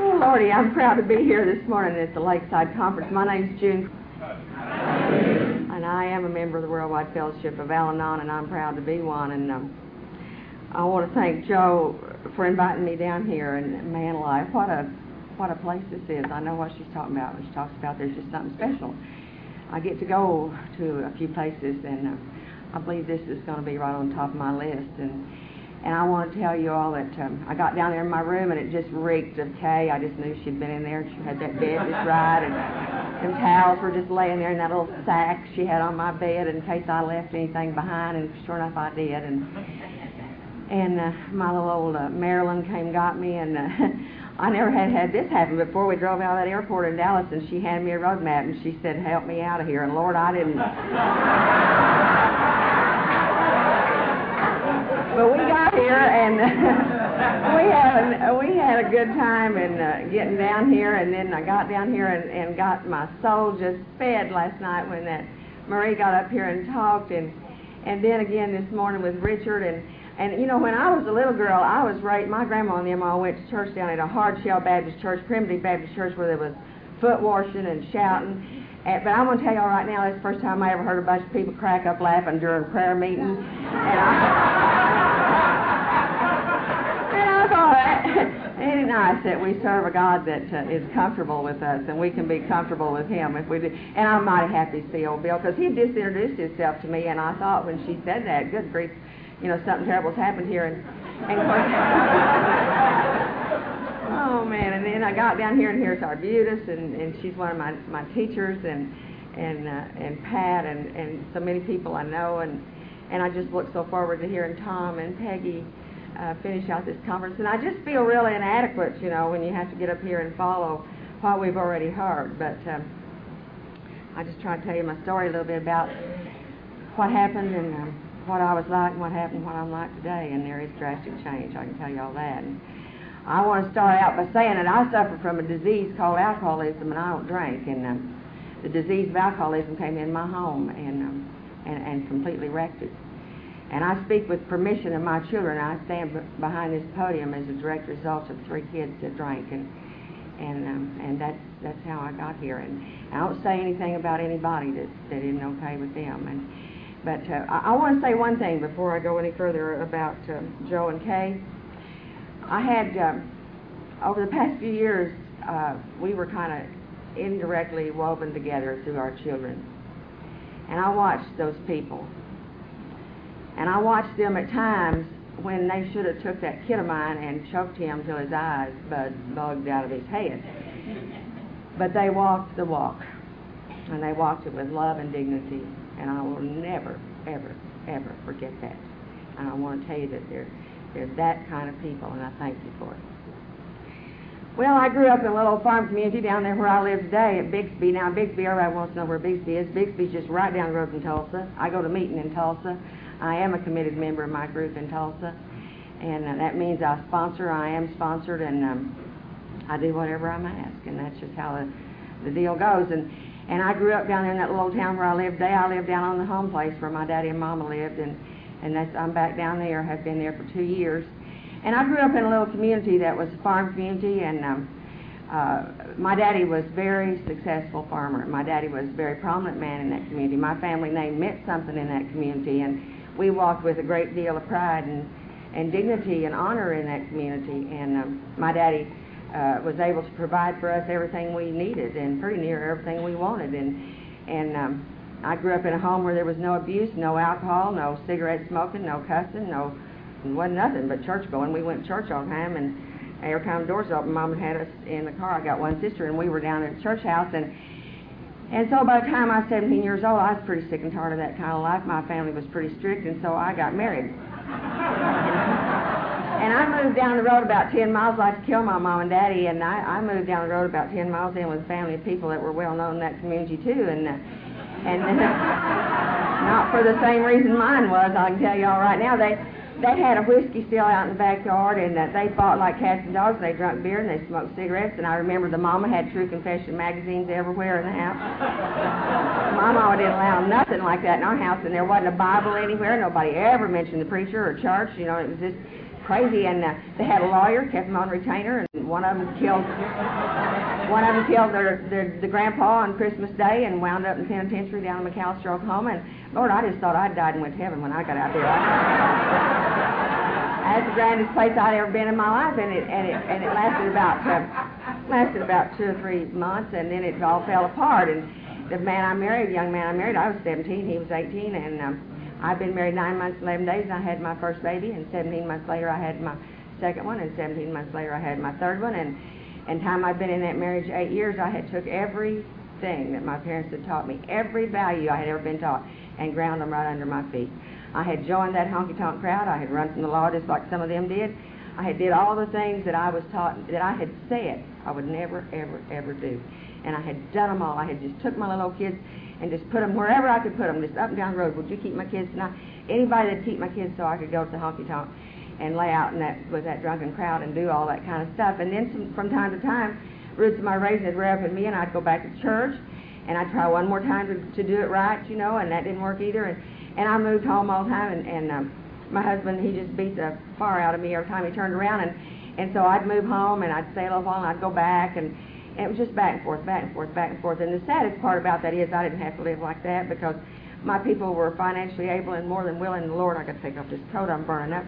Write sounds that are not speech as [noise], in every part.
Oh, Lordy, I'm proud to be here this morning at the Lakeside Conference. My name's June, and I am a member of the Worldwide Fellowship of Al-Anon, and I'm proud to be one. And um, I want to thank Joe for inviting me down here. And man alive, what a what a place this is. I know what she's talking about when she talks about there's just something special. I get to go to a few places, and uh, I believe this is going to be right on top of my list. And and I want to tell you all that um, I got down there in my room and it just reeked of Kay. I just knew she'd been in there. She had that bed just right, and them towels were just laying there in that little sack she had on my bed in case I left anything behind. And sure enough, I did. And and uh, my little old uh, Marilyn came got me, and uh, [laughs] I never had had this happen before. We drove out of that airport in Dallas, and she handed me a road map, and she said, "Help me out of here." And Lord, I didn't. [laughs] but we got here and [laughs] we had a, we had a good time in uh, getting down here and then I got down here and, and got my soul just fed last night when that Marie got up here and talked and and then again this morning with Richard and and you know when I was a little girl I was right my grandma and them all went to church down at a hard shell Baptist church primitive Baptist church where there was foot washing and shouting and, but I'm going to tell y'all right now, that's the first time I ever heard a bunch of people crack up laughing during prayer meeting. And I, and I thought, [laughs] ain't it nice that we serve a God that uh, is comfortable with us and we can be comfortable with Him if we do. And I'm mighty happy to see old Bill because he just introduced himself to me, and I thought when she said that, good grief, you know, something terrible's happened here. And, and [laughs] [laughs] Oh man! And then I got down here, and here's Arbutus, and and she's one of my my teachers, and and uh, and Pat, and and so many people I know, and and I just look so forward to hearing Tom and Peggy uh, finish out this conference. And I just feel really inadequate, you know, when you have to get up here and follow what we've already heard. But um, I just try to tell you my story a little bit about what happened and um, what I was like and what happened, what I'm like today. And there is drastic change. I can tell you all that. And, I want to start out by saying that I suffer from a disease called alcoholism, and I don't drink. And um, the disease of alcoholism came in my home and, um, and and completely wrecked it. And I speak with permission of my children. I stand b- behind this podium as a direct result of three kids that drank, and and um, and that's that's how I got here. And I don't say anything about anybody that that isn't okay with them. And but uh, I, I want to say one thing before I go any further about uh, Joe and Kay. I had, um, over the past few years, uh, we were kind of indirectly woven together through our children. And I watched those people. And I watched them at times when they should have took that kid of mine and choked him till his eyes bud- bugged out of his head. But they walked the walk. And they walked it with love and dignity. And I will never, ever, ever forget that. And I want to tell you that they're they're that kind of people, and I thank you for it. Well, I grew up in a little farm community down there where I live today at Bixby. Now, Bixby, everybody wants to know where Bixby is. Bixby's just right down the road from Tulsa. I go to meeting in Tulsa. I am a committed member of my group in Tulsa, and uh, that means I sponsor. I am sponsored, and um, I do whatever I'm asked, and that's just how the, the deal goes. And and I grew up down there in that little town where I live today. I live down on the home place where my daddy and mama lived, and and that's I'm back down there. Have been there for two years, and I grew up in a little community that was a farm community, and um, uh, my daddy was very successful farmer. My daddy was a very prominent man in that community. My family name meant something in that community, and we walked with a great deal of pride and and dignity and honor in that community. And um, my daddy uh, was able to provide for us everything we needed and pretty near everything we wanted. And and um, I grew up in a home where there was no abuse, no alcohol, no cigarette smoking, no cussing, no wasn't nothing but church going. We went to church all the time, and every time the doors open, Mom had us in the car. I got one sister, and we were down at the church house, and and so by the time I was 17 years old, I was pretty sick and tired of that kind of life. My family was pretty strict, and so I got married. [laughs] and I moved down the road about 10 miles. I like to kill my mom and daddy, and I, I moved down the road about 10 miles in with a family of people that were well known in that community too, and. Uh, and [laughs] not for the same reason mine was. I can tell you all right now. They they had a whiskey still out in the backyard, and uh, they fought like cats and dogs. They drank beer and they smoked cigarettes. And I remember the mama had True Confession magazines everywhere in the house. My [laughs] mama didn't allow nothing like that in our house, and there wasn't a Bible anywhere. Nobody ever mentioned the preacher or church. You know, it was just crazy. And uh, they had a lawyer, kept him on retainer, and one of them killed one of them killed their, their the grandpa on Christmas Day and wound up in penitentiary down in McAlester, Oklahoma. And Lord, I just thought I'd died and went to heaven when I got out there. [laughs] That's the grandest place I'd ever been in my life, and it and it and it lasted about uh, lasted about two or three months, and then it all fell apart. And the man I married, young man I married, I was 17, he was 18, and um, I've been married nine months, 11 days, and I had my first baby, and 17 months later I had my second one, and 17 months later I had my third one, and and time I'd been in that marriage eight years, I had took everything that my parents had taught me, every value I had ever been taught, and ground them right under my feet. I had joined that honky tonk crowd. I had run from the law just like some of them did. I had did all the things that I was taught that I had said I would never, ever, ever do, and I had done them all. I had just took my little kids and just put them wherever I could put them, just up and down the road. Would you keep my kids tonight? Anybody that'd keep my kids so I could go to the honky tonk and lay out in that with that drunken crowd and do all that kind of stuff. And then some, from time to time, roots of my raising would rear up in me, and I'd go back to church, and I'd try one more time to, to do it right, you know, and that didn't work either. And and I moved home all the time, and, and um, my husband he just beat the far out of me every time he turned around, and and so I'd move home and I'd stay a little while and I'd go back and. And it was just back and forth, back and forth, back and forth. And the saddest part about that is I didn't have to live like that because my people were financially able and more than willing. The Lord, I could take off this coat I'm burning up.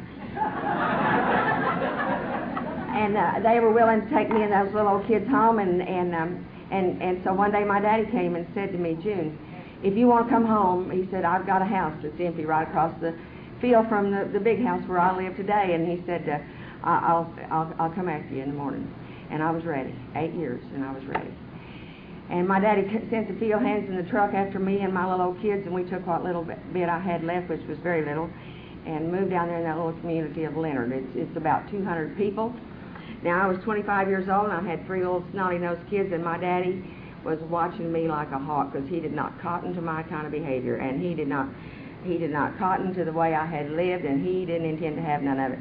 And uh, they were willing to take me and those little old kids home. And and um, and and so one day my daddy came and said to me, June, if you want to come home, he said, I've got a house that's empty right across the field from the, the big house where I live today. And he said, uh, I'll, I'll I'll come after you in the morning. And I was ready. Eight years, and I was ready. And my daddy sent the field hands in the truck after me and my little old kids, and we took what little bit I had left, which was very little, and moved down there in that little community of Leonard. It's, it's about 200 people. Now, I was 25 years old, and I had three little snotty-nosed kids, and my daddy was watching me like a hawk because he did not cotton to my kind of behavior, and he did not he did not cotton to the way I had lived, and he didn't intend to have none of it.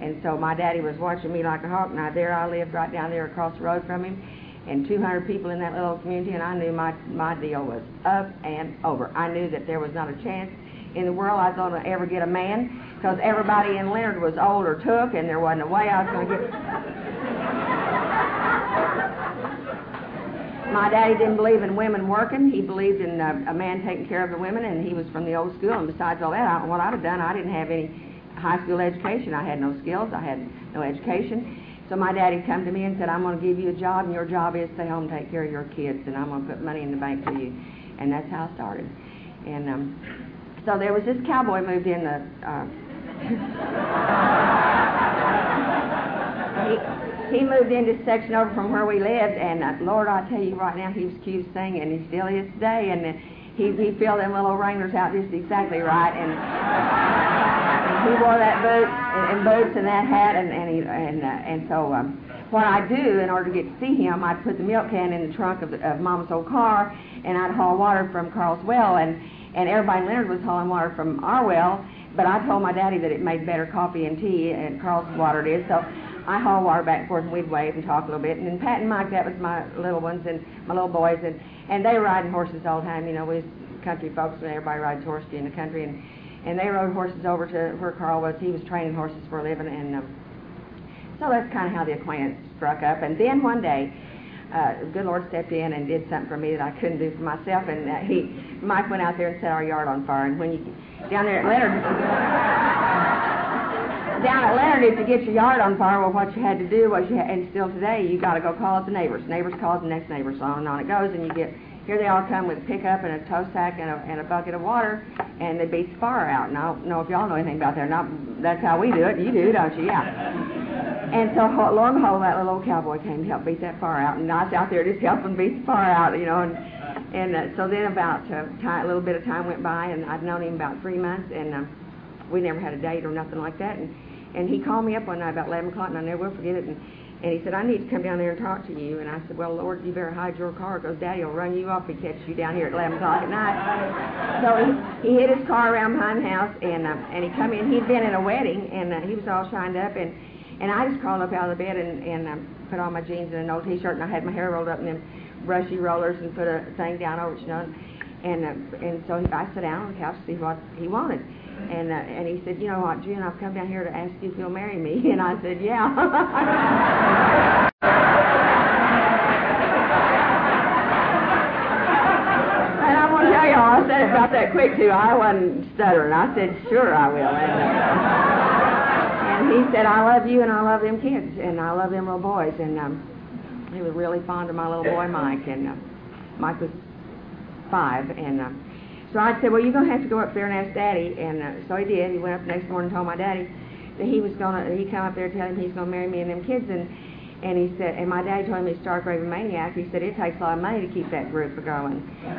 And so my daddy was watching me like a hawk. Now there I lived right down there across the road from him, and 200 people in that little community, and I knew my my deal was up and over. I knew that there was not a chance in the world I was going to ever get a man because everybody in Leonard was old or took, and there wasn't a way I was going to get. [laughs] My daddy didn't believe in women working. He believed in uh, a man taking care of the women, and he was from the old school. And besides all that, I, what I'd have done, I didn't have any high school education. I had no skills. I had no education. So my daddy come to me and said, I'm going to give you a job, and your job is stay home take care of your kids, and I'm going to put money in the bank for you. And that's how I started. And um, so there was this cowboy moved in the. Uh, he, he moved in this section over from where we lived, and uh, Lord, I tell you right now, he was cute singing, and he still is today. And uh, he he filled them little wranglers out just exactly right, and, and he wore that boot and, and boots and that hat, and and he, and uh, and so. Um, what I do in order to get to see him, I'd put the milk can in the trunk of, the, of Mama's old car, and I'd haul water from Carl's well, and and everybody Leonard was hauling water from our well. But I told my daddy that it made better coffee and tea, and Carl's water did. So I haul water back and forth, and we'd wave and talk a little bit. And then Pat and Mike, that was my little ones and my little boys, and and they were riding horses all the time. You know, we was country folks, and everybody rides horses in the country, and and they rode horses over to where Carl was. He was training horses for a living, and um, so that's kind of how the acquaintance struck up. And then one day uh, good Lord stepped in and did something for me that I couldn't do for myself. And uh, he, Mike went out there and set our yard on fire. And when you down there at Leonard, [laughs] down at Leonard, if you get your yard on fire, well, what you had to do was you, had, and still today, you got to go call it the neighbors. Neighbors calls the next neighbor, so on and on it goes. And you get here they all come with a pickup and a tow sack and a, and a bucket of water, and they beat the fire out. And I don't know if y'all know anything about that. Not that's how we do it. You do, don't you? Yeah. And so, lo and behold, that little cowboy came to help beat that fire out, and I was out there just helping beat the fire out, you know. And and uh, so then about uh, time, a little bit of time went by, and I'd known him about three months, and um, we never had a date or nothing like that. And and he called me up one night about 11 o'clock, and I never will forget it. And and he said, I need to come down there and talk to you. And I said, Well, Lord, you better hide your car because Daddy will run you off he catches you down here at 11 o'clock at night. so he, he hid his car around behind the house, and uh, and he come in. He'd been in a wedding, and uh, he was all shined up, and and I just crawled up out of the bed and, and um, put on my jeans and an old T-shirt, and I had my hair rolled up in them brushy rollers and put a thing down over it, you know. And uh, and so I sat down on the couch to see what he wanted. And uh, and he said, you know what, June, I've come down here to ask you if you'll marry me. [laughs] And I said, yeah. [laughs] I said about that quick too. I wasn't stuttering. I said, sure I will. And, [laughs] uh, he said, I love you and I love them kids and I love them little boys. And um, he was really fond of my little boy Mike. And uh, Mike was five. And uh, so I said, well, you're gonna have to go up there and ask Daddy. And uh, so he did. He went up the next morning and told my daddy that he was gonna. He come up there and tell him he's gonna marry me and them kids. And and he said, and my dad told stark raving maniac. He said it takes a lot of money to keep that group going. And, [laughs]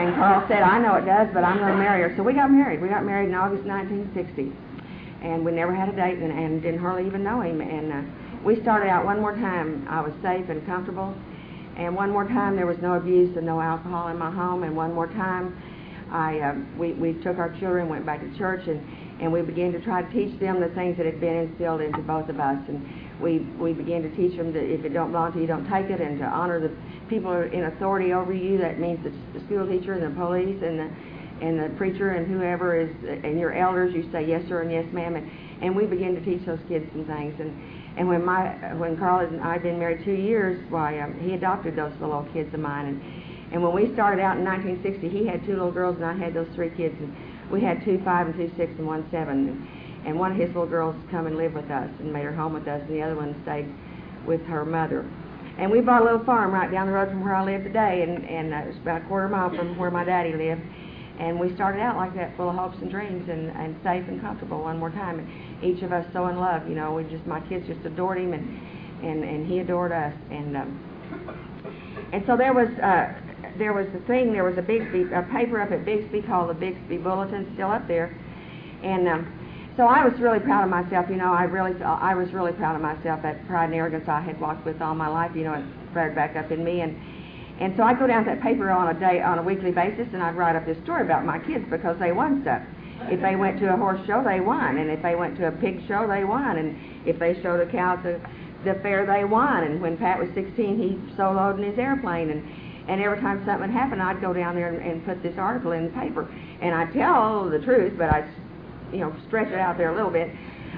and Carl said, I know it does, but I'm going to marry her. So we got married. We got married in August 1960, and we never had a date, and, and didn't hardly even know him. And uh, we started out one more time. I was safe and comfortable, and one more time there was no abuse and no alcohol in my home, and one more time I uh, we we took our children, went back to church, and and we began to try to teach them the things that had been instilled into both of us. And we, we began to teach them that if it don't belong to you, don't take it, and to honor the people in authority over you. That means the, school teacher and the police and the and the preacher and whoever is and your elders. You say yes sir and yes ma'am, and, and we began to teach those kids some things. And and when my when Carl and I had been married two years, why um, he adopted those little kids of mine. And and when we started out in 1960, he had two little girls and I had those three kids. And, we had two five and two six and one seven, and one of his little girls come and live with us and made her home with us, and the other one stayed with her mother. And we bought a little farm right down the road from where I live today, and and uh, it was about a quarter mile from where my daddy lived. And we started out like that, full of hopes and dreams, and and safe and comfortable. One more time, and each of us so in love. You know, we just my kids just adored him, and and and he adored us, and um, and so there was. Uh, there was a thing, there was a Bixby, a paper up at Bixby called the Bixby Bulletin, still up there. And um, so I was really proud of myself. You know, I really, I was really proud of myself. That pride and arrogance I had walked with all my life, you know, it flared back up in me. And and so I'd go down to that paper on a day, on a weekly basis, and I'd write up this story about my kids because they won stuff. If they went to a horse show, they won, and if they went to a pig show, they won, and if they showed a cow the, the fair, they won. And when Pat was 16, he soloed in his airplane, and and every time something happened, I'd go down there and, and put this article in the paper. And I'd tell the truth, but I'd, you know, stretch it out there a little bit,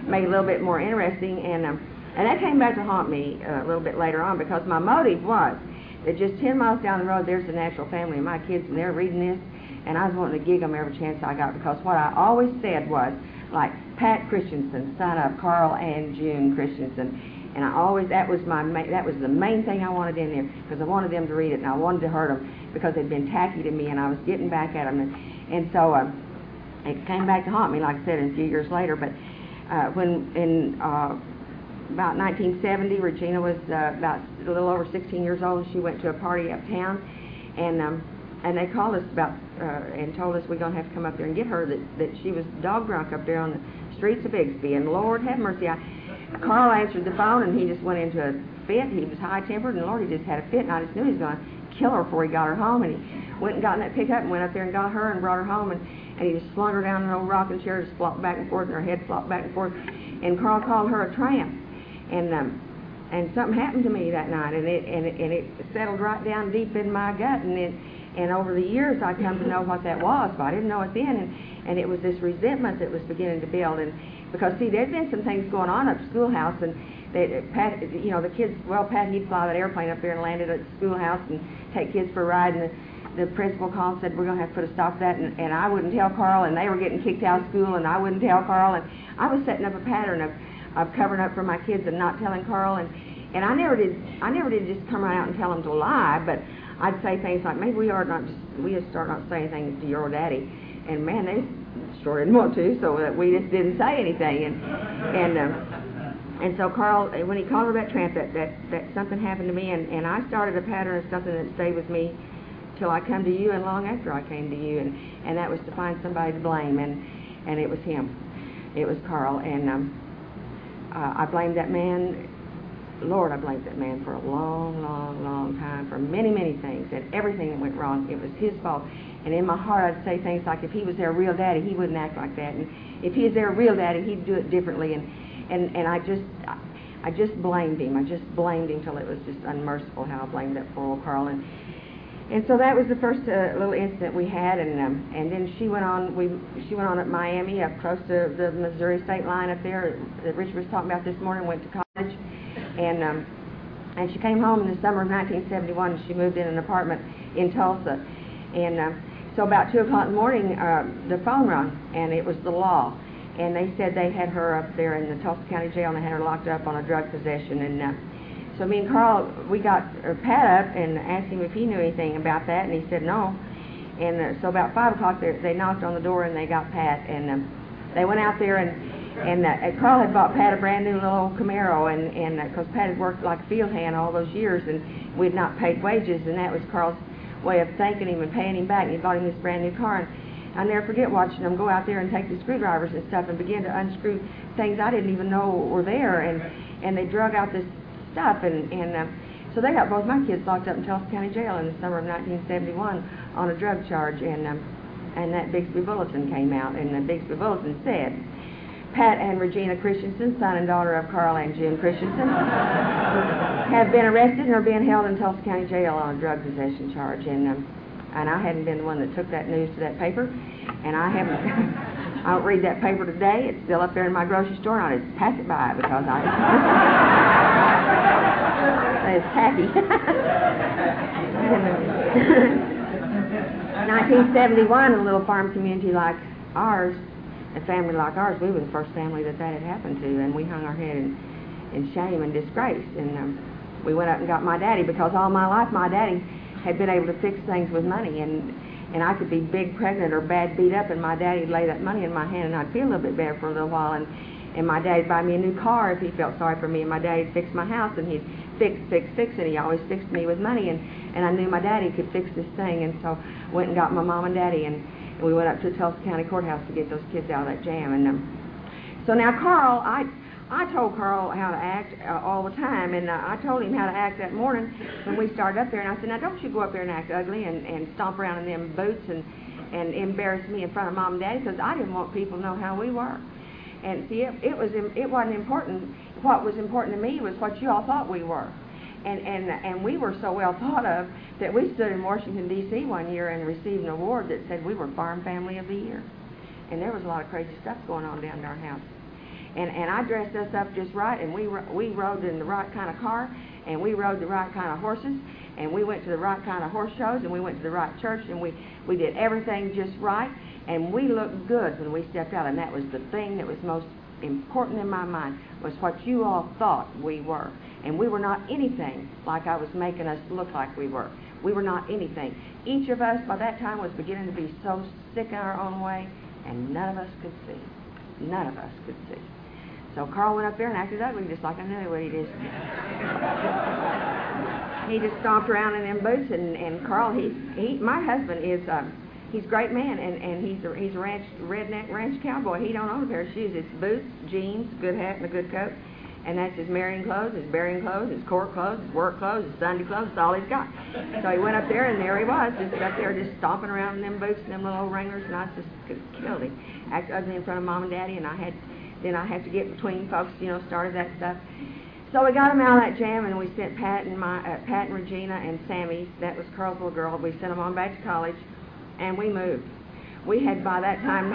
make it a little bit more interesting. And, um, and that came back to haunt me uh, a little bit later on because my motive was that just 10 miles down the road, there's the natural family of my kids, and they're reading this. And I was wanting to gig them every chance I got because what I always said was, like, Pat Christensen, son of Carl and June Christensen and I always that was my that was the main thing I wanted in there because I wanted them to read it and I wanted to hurt them because they'd been tacky to me and I was getting back at them and, and so uh, it came back to haunt me like I said a few years later. But uh, when in uh, about 1970, Regina was uh, about a little over 16 years old. and She went to a party uptown, and um, and they called us about uh, and told us we're going to have to come up there and get her. That that she was dog drunk up there on the streets of Bixby. And Lord have mercy, I Carl answered the phone and he just went into a fit. He was high tempered and Lord, he just had a fit and I just knew he was going to kill her before he got her home. And he went and got in that pickup and went up there and got her and brought her home and, and he just flung her down in an old rocking chair, just flopped back and forth and her head flopped back and forth. And Carl called her a tramp. And um, and something happened to me that night and it and it, and it settled right down deep in my gut and it and over the years I come to know what that was, but I didn't know it then and and it was this resentment that was beginning to build and because see, there'd been some things going on at the schoolhouse, and they, Pat, you know, the kids. Well, Pat, he'd fly that airplane up there and landed at the schoolhouse and take kids for a ride, and the, the principal called and said we're going to have to put a stop to that, and, and I wouldn't tell Carl, and they were getting kicked out of school, and I wouldn't tell Carl, and I was setting up a pattern of of covering up for my kids and not telling Carl, and and I never did. I never did just come right out and tell them to lie, but I'd say things like maybe we are not just we just start not saying things to your daddy, and man, they sure didn't want to, so that we just didn't say anything. And and um, and so Carl, when he called her that tramp, that that that something happened to me, and and I started a pattern of something that stayed with me till I come to you, and long after I came to you, and and that was to find somebody to blame, and and it was him, it was Carl, and um, uh, I blamed that man. Lord, I blamed that man for a long, long, long time for many, many things, and everything that went wrong. It was his fault. And in my heart, I'd say things like, if he was their real daddy, he wouldn't act like that. And if he was their real daddy, he'd do it differently. And and and I just, I just blamed him. I just blamed him till it was just unmerciful how I blamed that poor old Carl. And and so that was the first uh, little incident we had, and um, and then she went on. We she went on at Miami, up close to the Missouri state line up there that Richard was talking about this morning. Went to college, and um, and she came home in the summer of 1971. And She moved in an apartment in Tulsa, and uh, so about two o'clock in the morning, uh, the phone rang, and it was the law, and they said they had her up there in the Tulsa County Jail, and they had her locked up on a drug possession, and. Uh, so me and Carl, we got uh, Pat up and asked him if he knew anything about that, and he said no. And uh, so about five o'clock, they, they knocked on the door and they got Pat, and um, they went out there and and uh, Carl had bought Pat a brand new little Camaro, and and because uh, Pat had worked like a field hand all those years, and we had not paid wages, and that was Carl's way of thanking him and paying him back. And he bought him this brand new car, and I'll never forget watching them go out there and take the screwdrivers and stuff and begin to unscrew things I didn't even know were there, and and they drug out this stuff, and and uh, so they got both my kids locked up in Tulsa County Jail in the summer of 1971 on a drug charge, and um, and that Bixby Bulletin came out, and the Bixby Bulletin said. Pat and Regina Christensen, son and daughter of Carl and June Christensen, have been arrested and are being held in Tulsa County Jail on a drug possession charge. And um, and I hadn't been the one that took that news to that paper, and I haven't. [laughs] I don't read that paper today. It's still up there in my grocery store, and I just pass it by because I. [laughs] It's happy. 1971, [laughs] a little farm community like ours, a family like ours, we were the first family that that had happened to, and we hung our head in, in shame and disgrace. And um, we went up and got my daddy because all my life my daddy had been able to fix things with money, and and I could be big pregnant or bad beat up, and my daddy'd lay that money in my hand, and I'd feel a little bit better for a little while, and and my daddy'd buy me a new car if he felt sorry for me, and my daddy'd fix my house, and he'd fix, fix, fix it. He always fixed me with money, and and I knew my daddy could fix this thing, and so went and got my mom and daddy, and, and we went up to the Tulsa County Courthouse to get those kids out of that jam. And um, so now Carl, I I told Carl how to act uh, all the time, and uh, I told him how to act that morning when we started up there, and I said, now don't you go up there and act ugly and and stomp around in them boots and and embarrass me in front of mom and daddy because I didn't want people to know how we were. And see, it, it was it wasn't important. What was important to me was what you all thought we were. And, and, and we were so well thought of that we stood in Washington, D.C. one year and received an award that said we were Farm Family of the Year. And there was a lot of crazy stuff going on down in our house. And, and I dressed us up just right, and we, we rode in the right kind of car, and we rode the right kind of horses, and we went to the right kind of horse shows, and we went to the right church, and we, we did everything just right, and we looked good when we stepped out, and that was the thing that was most important in my mind, was what you all thought we were. And we were not anything like I was making us look like we were. We were not anything. Each of us by that time was beginning to be so sick in our own way, and none of us could see. None of us could see. So Carl went up there and acted ugly, just like I knew what he did. [laughs] he just stomped around in them boots, and, and Carl, he, he, my husband is, um, he's a great man, and, and he's a, he's a ranch, redneck ranch cowboy. He don't own a pair of shoes. It's boots, jeans, good hat, and a good coat and that's his marrying clothes, his burying clothes, his court clothes, his work clothes, his Sunday clothes. That's all he's got. So he went up there, and there he was, just up there, just stomping around in them boots and them little old wranglers, and I just killed him. Acted ugly in front of mom and daddy, and I had, then I had to get between folks, you know, started that stuff. So we got him out of that jam, and we sent Pat and my uh, Pat and Regina and Sammy, that was Carl's little girl. We sent them on back to college, and we moved we had by that time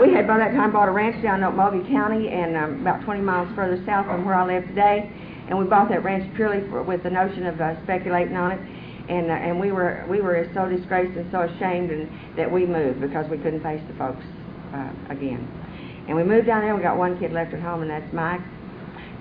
we had by that time bought a ranch down in Okmulgee County and um, about 20 miles further south from where I live today. And we bought that ranch purely for, with the notion of uh, speculating on it. And uh, and we were we were so disgraced and so ashamed and that we moved because we couldn't face the folks uh, again. And we moved down there. We got one kid left at home, and that's Mike.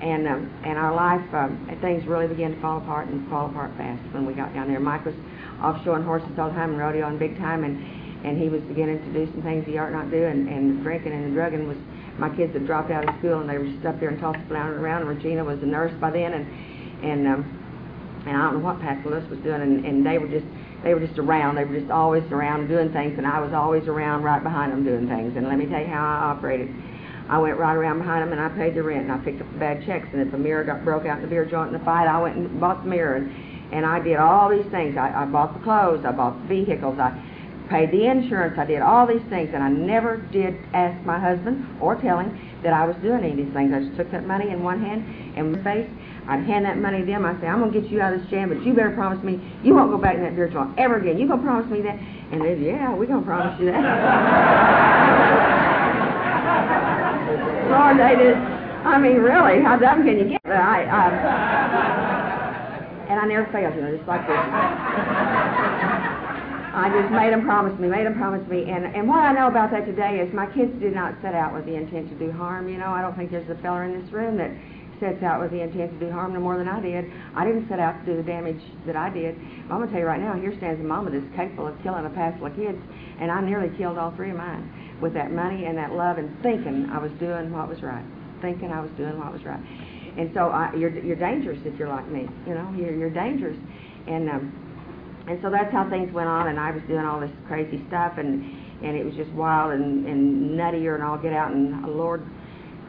And um, and our life um, things really began to fall apart and fall apart fast when we got down there. Mike was offshore on horses all the time and rodeo and big time and and he was beginning to do some things he ought not do, and, and drinking and drugging was. My kids had dropped out of school, and they were just up there and tossing floundering around. And Regina was a nurse by then, and and um, and I don't know what Pat Lewis was doing, and, and they were just they were just around. They were just always around doing things, and I was always around right behind them doing things. And let me tell you how I operated. I went right around behind them, and I paid the rent, and I picked up the bad checks. And if a mirror got broke out in the beer joint in the fight, I went and bought the mirror, and and I did all these things. I, I bought the clothes, I bought the vehicles, I paid the insurance, I did all these things, and I never did ask my husband or tell him that I was doing any of these things. I just took that money in one hand and face. I'd hand that money to them. I'd say, I'm going to get you out of this jam, but you better promise me you won't go back in that beer joint ever again. You going to promise me that? And they'd, yeah, we're going to promise you that. [laughs] Lord, they did. I mean, really, how dumb can you get? But I, I, and I never failed, you know, just like this. I just made them promise me, made them promise me. And, and what I know about that today is my kids did not set out with the intent to do harm. You know, I don't think there's a fella in this room that sets out with the intent to do harm no more than I did. I didn't set out to do the damage that I did. I'm going to tell you right now, here stands a mama that's capable of killing a passel of kids, and I nearly killed all three of mine with that money and that love and thinking I was doing what was right. Thinking I was doing what was right. And so I, you're, you're dangerous if you're like me. You know, you're, you're dangerous. And, um, and so that's how things went on, and I was doing all this crazy stuff, and, and it was just wild and, and nuttier and all get out, and uh, Lord,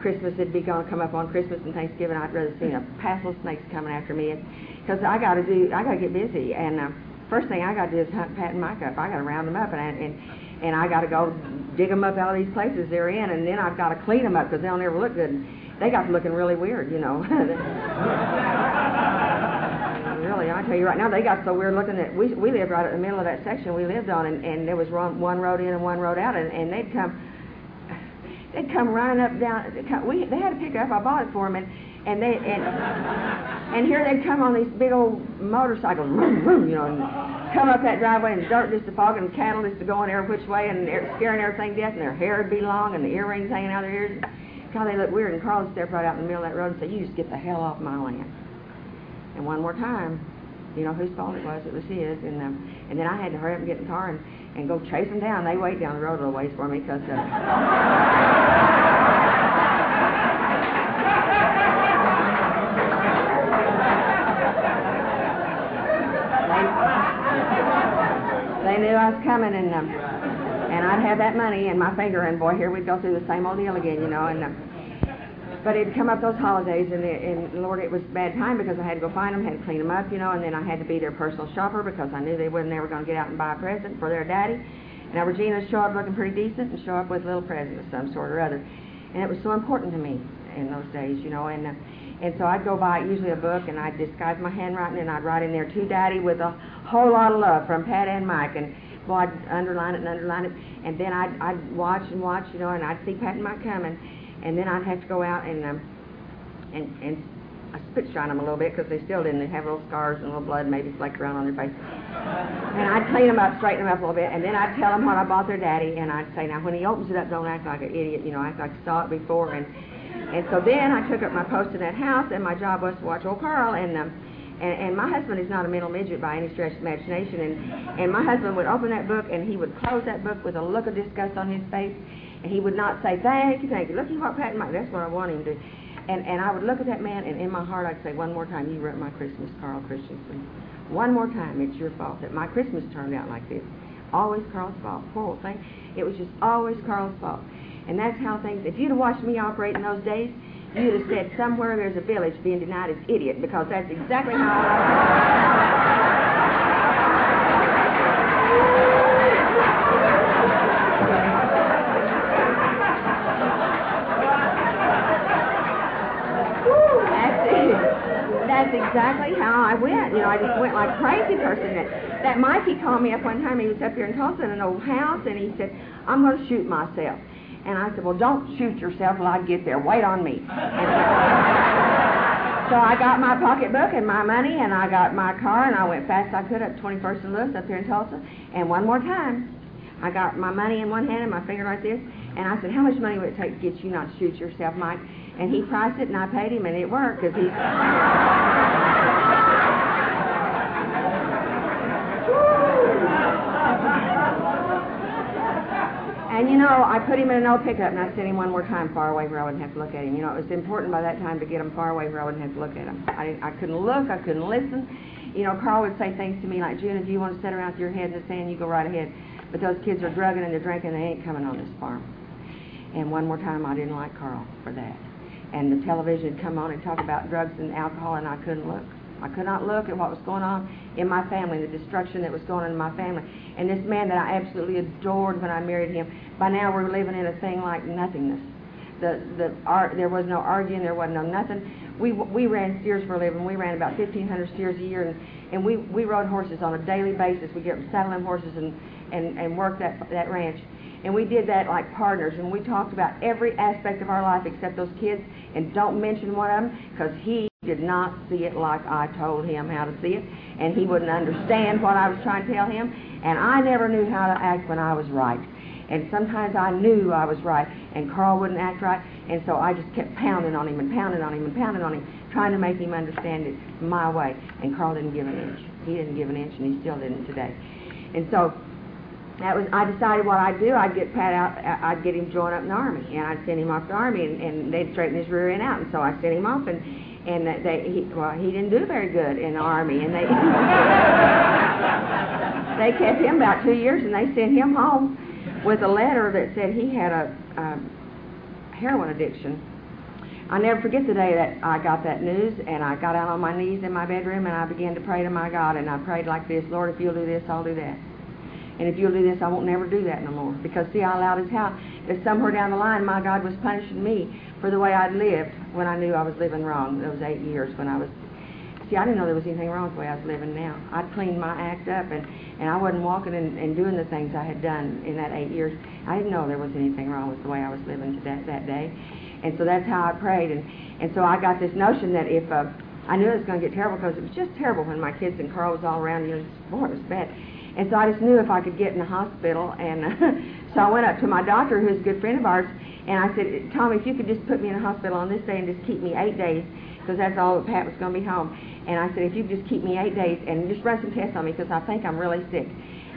Christmas would be to come up on Christmas and Thanksgiving. I'd rather see a passel snakes coming after me, because I got to do, I got to get busy. And uh, first thing I got to do is hunt Pat and Mike up. I got to round them up, and I, and and I got to go dig them up out of these places they're in, and then I've got to clean them up because they'll never look good. They got to looking really weird, you know. [laughs] really, I tell you right now, they got so weird looking that we we lived right in the middle of that section we lived on, and and there was one one road in and one road out, and and they'd come they'd come running up down. come- We they had to pick up. I bought it for them, and and they and and here they'd come on these big old motorcycles, vroom, vroom, you know, and come up that driveway, and dirt just a fogging, and cattle just a going every which way, and they're scaring everything to death, and their hair would be long, and the earrings hanging out of their ears. God, they looked weird, and Carl would step right out in the middle of that road and say, "You just get the hell off my land." And one more time, you know whose fault it was? It was his, and um, and then I had to hurry up and get in the car and and go chase them down. They wait down the road a little ways for me because. Uh, [laughs] They knew I was coming, and um, and I'd have that money in my finger, and boy, here we'd go through the same old deal again, you know. And um, but it'd come up those holidays, and, it, and Lord, it was bad time because I had to go find them, had to clean them up, you know, and then I had to be their personal shopper because I knew they wasn't ever going to get out and buy a present for their daddy. Now Regina would show up looking pretty decent and show up with a little present of some sort or other, and it was so important to me in those days, you know, and. Uh, and so I'd go buy usually a book, and I'd disguise my handwriting, and I'd write in there to Daddy with a whole lot of love from Pat and Mike, and boy, I'd underline it and underline it, and then I'd I'd watch and watch, you know, and I'd see Pat and Mike coming, and then I'd have to go out and um, and and I spit shine them a little bit because they still didn't. They have little scars and little blood maybe flecked around on their face. And I'd clean them up, straighten them up a little bit, and then I'd tell them what I bought their daddy, and I'd say, now when he opens it up, don't act like an idiot, you know, act like you saw it before, and and so then I took up my post in that house, and my job was to watch old Carl. And um, and, and my husband is not a mental midget by any stretch of imagination. And and my husband would open that book, and he would close that book with a look of disgust on his face, and he would not say thank you, thank you. Look at what Pat Mike. That's what I want him to. And and I would look at that man, and in my heart I'd say one more time, you ruined my Christmas, Carl Christensen. One more time, it's your fault that my Christmas turned out like this. Always Carl's fault. Poor old thing. It was just always Carl's fault. And that's how things, if you'd have watched me operate in those days, you'd have said somewhere there's a village being denied its idiot because that's exactly how I That's. That's exactly how I went. You know, I just went like a crazy person. That, that Mikey called me up one time. He was up here in Tulsa in an old house, and he said, I'm going to shoot myself. And I said, well, don't shoot yourself till I get there. Wait on me. [laughs] So I got my pocketbook and my money, and I got my car, and I went fast as I could up 21st and Lewis up here in Tulsa. And one more time, I got my money in one hand and my finger like this, and I said, how much money would it take to get you not to shoot yourself, Mike? And he priced it, and I paid him, and it worked because he. [laughs] [laughs] And you know, I put him in an old pickup and I sent him one more time far away where I wouldn't have to look at him. You know, it was important by that time to get him far away where I wouldn't have to look at him. I, I couldn't look, I couldn't listen. You know, Carl would say things to me like, June, if you want to sit around with your head in the sand, you go right ahead. But those kids are drugging and they're drinking, they ain't coming on this farm. And one more time, I didn't like Carl for that. And the television would come on and talk about drugs and alcohol, and I couldn't look. I could not look at what was going on in my family, the destruction that was going on in my family. And this man that I absolutely adored when I married him, by now we're living in a thing like nothingness. The, the, ar- there was no arguing, there was no nothing. we we ran steers for a living. We ran about 1,500 steers a year, and, and we we rode horses on a daily basis. We get saddle them horses and and and work that that ranch. And we did that like partners, and we talked about every aspect of our life except those kids, and don't mention one of them because he did not see it like I told him how to see it, and he wouldn't understand what I was trying to tell him, and I never knew how to act when I was right. And sometimes I knew I was right, and Carl wouldn't act right, and so I just kept pounding on him and pounding on him and pounding on him, trying to make him understand it my way. And Carl didn't give an inch. He didn't give an inch, and he still didn't today. And so that was I decided what I'd do. I'd get Pat out. Uh, I'd get him join up in the army, and I'd send him off to the army, and, and they'd straighten his rear end out. And so I sent him off, and and they he well he didn't do very good in the army, and they [laughs] they kept him about two years, and they sent him home with a letter that said he had a, a heroin addiction. I never forget the day that I got that news, and I got out on my knees in my bedroom, and I began to pray to my God, and I prayed like this: Lord, if you'll do this, I'll do that. And if you'll do this, I won't never do that no more. Because see, I allowed his house. That somewhere down the line, my God was punishing me for the way I'd lived when I knew I was living wrong. Those eight years when I was. See, I didn't know there was anything wrong with the way I was living now. I'd cleaned my act up, and and I wasn't walking and, and doing the things I had done in that eight years. I didn't know there was anything wrong with the way I was living to that that day. And so that's how I prayed. And and so I got this notion that if uh, I knew it was going to get terrible because it was just terrible when my kids and Carl was all around. You know, boy, it was bad. And so I just knew if I could get in the hospital. And [laughs] so I went up to my doctor, who's a good friend of ours, and I said, Tommy, if you could just put me in a hospital on this day and just keep me eight days, because that's all that Pat was going to be home. And I said, if you could just keep me eight days and just run some tests on me, because I think I'm really sick.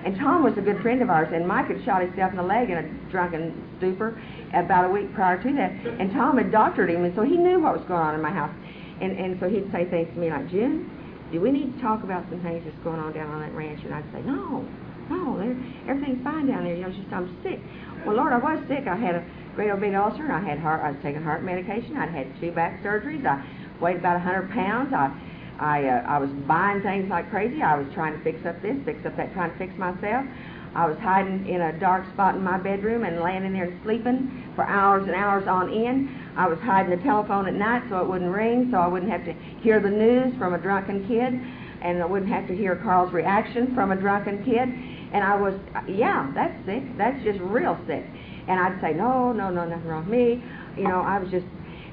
And Tom was a good friend of ours, and Mike had shot himself in the leg in a drunken stupor about a week prior to that. And Tom had doctored him, and so he knew what was going on in my house. And, and so he'd say things to me like, June, do we need to talk about some things that's going on down on that ranch? And I'd say, no, no, everything's fine down there. You know, just I'm sick. Well, Lord, I was sick. I had a great old big ulcer. I had heart. I was taking heart medication. I'd had two back surgeries. I weighed about 100 pounds. I I, uh, I was buying things like crazy. I was trying to fix up this, fix up that, trying to fix myself. I was hiding in a dark spot in my bedroom and laying in there and sleeping for hours and hours on end. I was hiding the telephone at night so it wouldn't ring, so I wouldn't have to hear the news from a drunken kid, and I wouldn't have to hear Carl's reaction from a drunken kid. And I was, yeah, that's sick. That's just real sick. And I'd say, no, no, no, nothing wrong with me. You know, I was just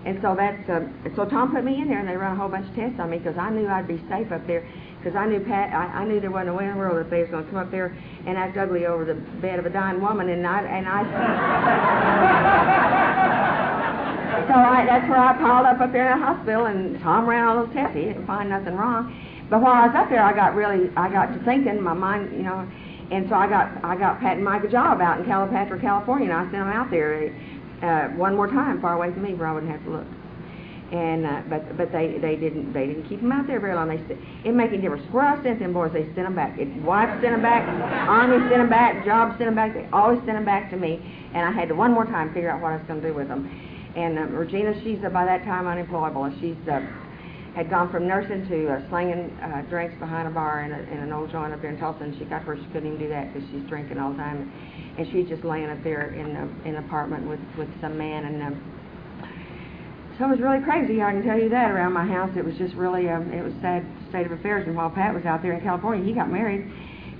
and so that's uh, so Tom put me in there, and they run a whole bunch of tests on me because I knew I'd be safe up there. Because I knew Pat, I, I knew there wasn't a way in the world that they was going to come up there and act ugly over the bed of a dying woman, and I and I. [laughs] so I, that's where I piled up up there in the hospital, and Tom ran all those tests. He didn't find nothing wrong. But while I was up there, I got really, I got to thinking, my mind, you know, and so I got, I got Pat and Mike a job out in Calipatria, California, and I sent them out there uh, one more time far away from me where I wouldn't have to look. And uh, but but they they didn't they didn't keep them out there very long. They said it made a difference where I sent them boys. They sent them back. It, wife sent them back, army sent them back, job sent them back. They always sent them back to me. And I had to one more time figure out what I was going to do with them. And uh, Regina, she's uh, by that time unemployable, and she's uh, had gone from nursing to uh, slinging uh, drinks behind a bar in, a, in an old joint up there in Tulsa. And she got where she couldn't even do that because she's drinking all the time and she's just laying up there in a, in an apartment with with some man and um, so it was really crazy I can tell you that around my house. It was just really um, it was sad state of affairs. And while Pat was out there in California he got married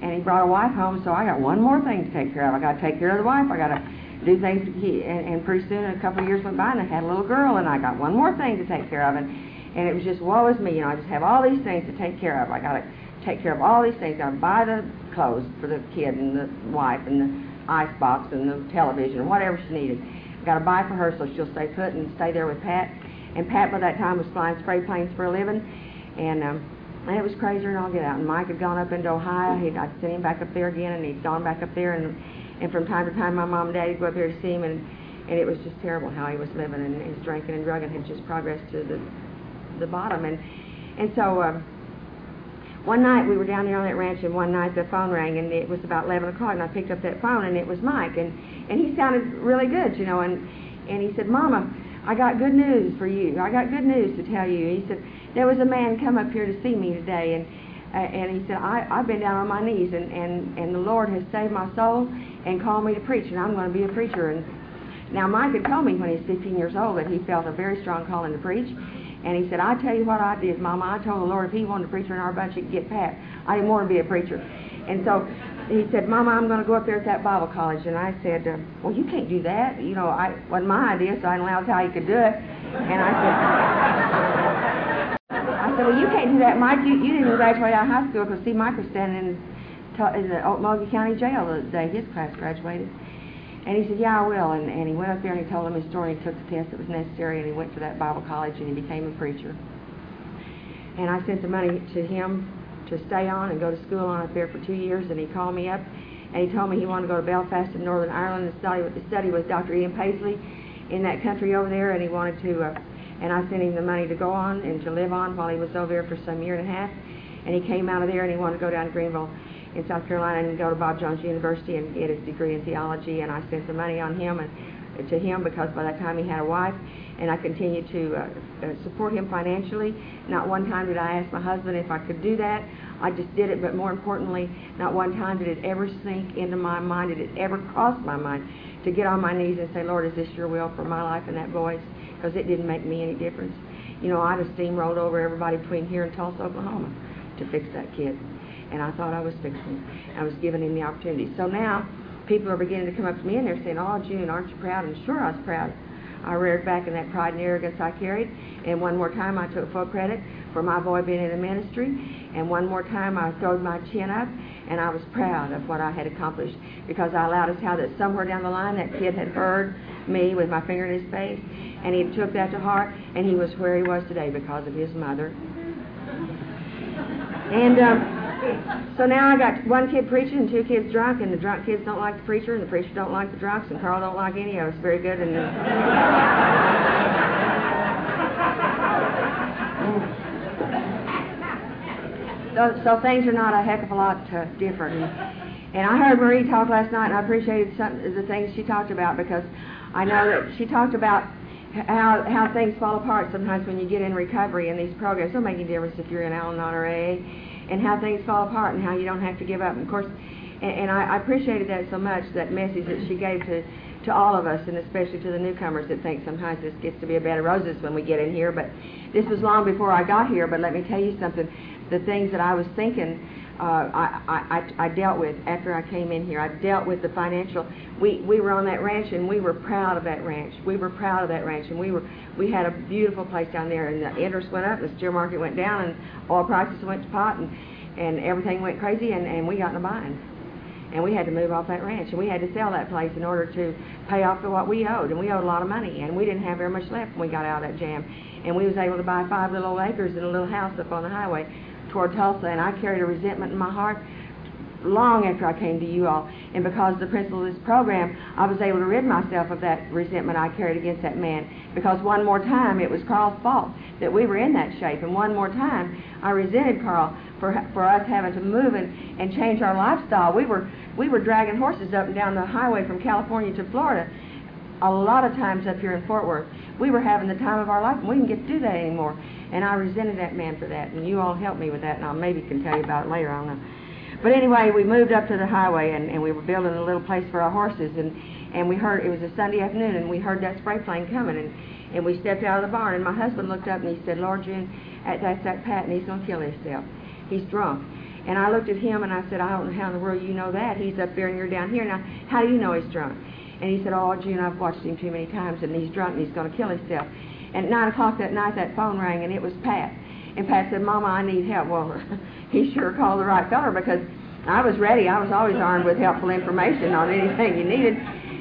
and he brought a wife home. So I got one more thing to take care of. I got to take care of the wife. I got to do things he, and, and pretty soon a couple of years went by and I had a little girl and I got one more thing to take care of. And and it was just woe is me. You know I just have all these things to take care of. I got to take care of all these things. I buy the clothes for the kid and the wife and the ice box and the television or whatever she needed. Got to buy for her so she'll stay put and stay there with Pat. And Pat by that time was flying spray planes for a living, and um, it was crazier than all get out. And Mike had gone up into Ohio. He'd I'd sent him back up there again, and he'd gone back up there, and and from time to time my mom and daddy would go up there to see him, and and it was just terrible how he was living, and his drinking and drugging had just progressed to the the bottom, and and so. Um, one night we were down there on that ranch, and one night the phone rang, and it was about 11 o'clock, and I picked up that phone, and it was Mike, and and he sounded really good, you know, and and he said, "Mama, I got good news for you. I got good news to tell you." He said, "There was a man come up here to see me today, and uh, and he said, I I've been down on my knees, and and and the Lord has saved my soul and called me to preach, and I'm going to be a preacher." And now Mike had told me when he was 15 years old that he felt a very strong calling to preach And he said, I tell you what I did, Mama. I told the Lord if he wanted a preacher in our bunch, he could get Pat. I didn't want to be a preacher. And so he said, Mama, I'm going to go up there at that Bible college. And I said, uh, Well, you can't do that. You know, I wasn't my idea, so I didn't allow how you could do it. And I said, [laughs] I said, Well, you can't do that, Mike. You, you didn't graduate out of high school because see, Mike was standing in, in the Okmulgee County Jail the day his class graduated. And he said, Yeah, I will. And, and he went up there and he told him his story. He took the test that was necessary and he went to that Bible college and he became a preacher. And I sent the money to him to stay on and go to school on up there for two years. And he called me up and he told me he wanted to go to Belfast in Northern Ireland and study with, study with Dr. Ian Paisley in that country over there. And he wanted to, uh, and I sent him the money to go on and to live on while he was over there for some year and a half. And he came out of there and he wanted to go down to Greenville in South Carolina and go to Bob Jones University and get his degree in theology. And I spent the money on him and to him because by that time he had a wife. And I continued to uh, uh, support him financially. Not one time did I ask my husband if I could do that. I just did it. But more importantly, not one time did it ever sink into my mind, did it ever cross my mind to get on my knees and say, Lord, is this your will for my life and that boy's? Because it didn't make me any difference. You know, I'd have steamrolled over everybody between here and Tulsa, Oklahoma to fix that kid and I thought I was fixing. I was giving him the opportunity. So now people are beginning to come up to me and they're saying, "Oh, June, aren't you proud?" And sure, I was proud. I reared back in that pride and arrogance I carried, and one more time I took full credit for my boy being in the ministry, and one more time I throwed my chin up, and I was proud of what I had accomplished because I allowed us how that somewhere down the line that kid had heard me with my finger in his face, and he took that to heart, and he was where he was today because of his mother. And um, so now I got one kid preaching and two kids drunk, and the drunk kids don't like the preacher, and the preacher don't like the drunks, and Carl don't like any of us. Very good. And so, so things are not a heck of a lot uh, different. And, and I heard Marie talk last night, and I appreciated some of the things she talked about because I know that she talked about how how things fall apart sometimes when you get in recovery in these programs. Don't make any difference if you're in Al-Anon or AA and how things fall apart and how you don't have to give up. And of course, and, and I, I appreciated that so much, that message that she gave to, to all of us, and especially to the newcomers that think sometimes this gets to be a bed of roses when we get in here. But this was long before I got here, but let me tell you something. The things that I was thinking uh, I, I, I dealt with after I came in here. I dealt with the financial. We we were on that ranch and we were proud of that ranch. We were proud of that ranch and we were we had a beautiful place down there and the interest went up, the steer market went down, and oil prices went to pot and and everything went crazy and and we got in a bind. And we had to move off that ranch, and we had to sell that place in order to pay off for what we owed, and we owed a lot of money, and we didn't have very much left when we got out of that jam. And we was able to buy five little acres and a little house up on the highway toward Tulsa, and I carried a resentment in my heart long after I came to you all. And because of the principle of this program, I was able to rid myself of that resentment I carried against that man. Because one more time, it was Carl's fault that we were in that shape. And one more time, I resented Carl for for us having to move and, and change our lifestyle. We were we were dragging horses up and down the highway from California to Florida. A lot of times up here in Fort Worth, we were having the time of our life, and we didn't get to do that anymore. And I resented that man for that, and you all helped me with that, and I maybe can tell you about it later. I don't know. But anyway, we moved up to the highway, and, and we were building a little place for our horses, and and we heard it was a Sunday afternoon, and we heard that spray plane coming, and and we stepped out of the barn, and my husband looked up and he said, "Lord June, that's that Pat, and he's going to kill himself. He's drunk." And I looked at him and I said, I don't know how in the world you know that. He's up there and you're down here. Now, how do you know he's drunk? And he said, Oh, June, I've watched him too many times, and he's drunk and he's going to kill himself. And at 9 o'clock that night, that phone rang, and it was Pat. And Pat said, Mama, I need help. Well, [laughs] he sure called the right feller because I was ready. I was always armed with helpful information on anything you needed.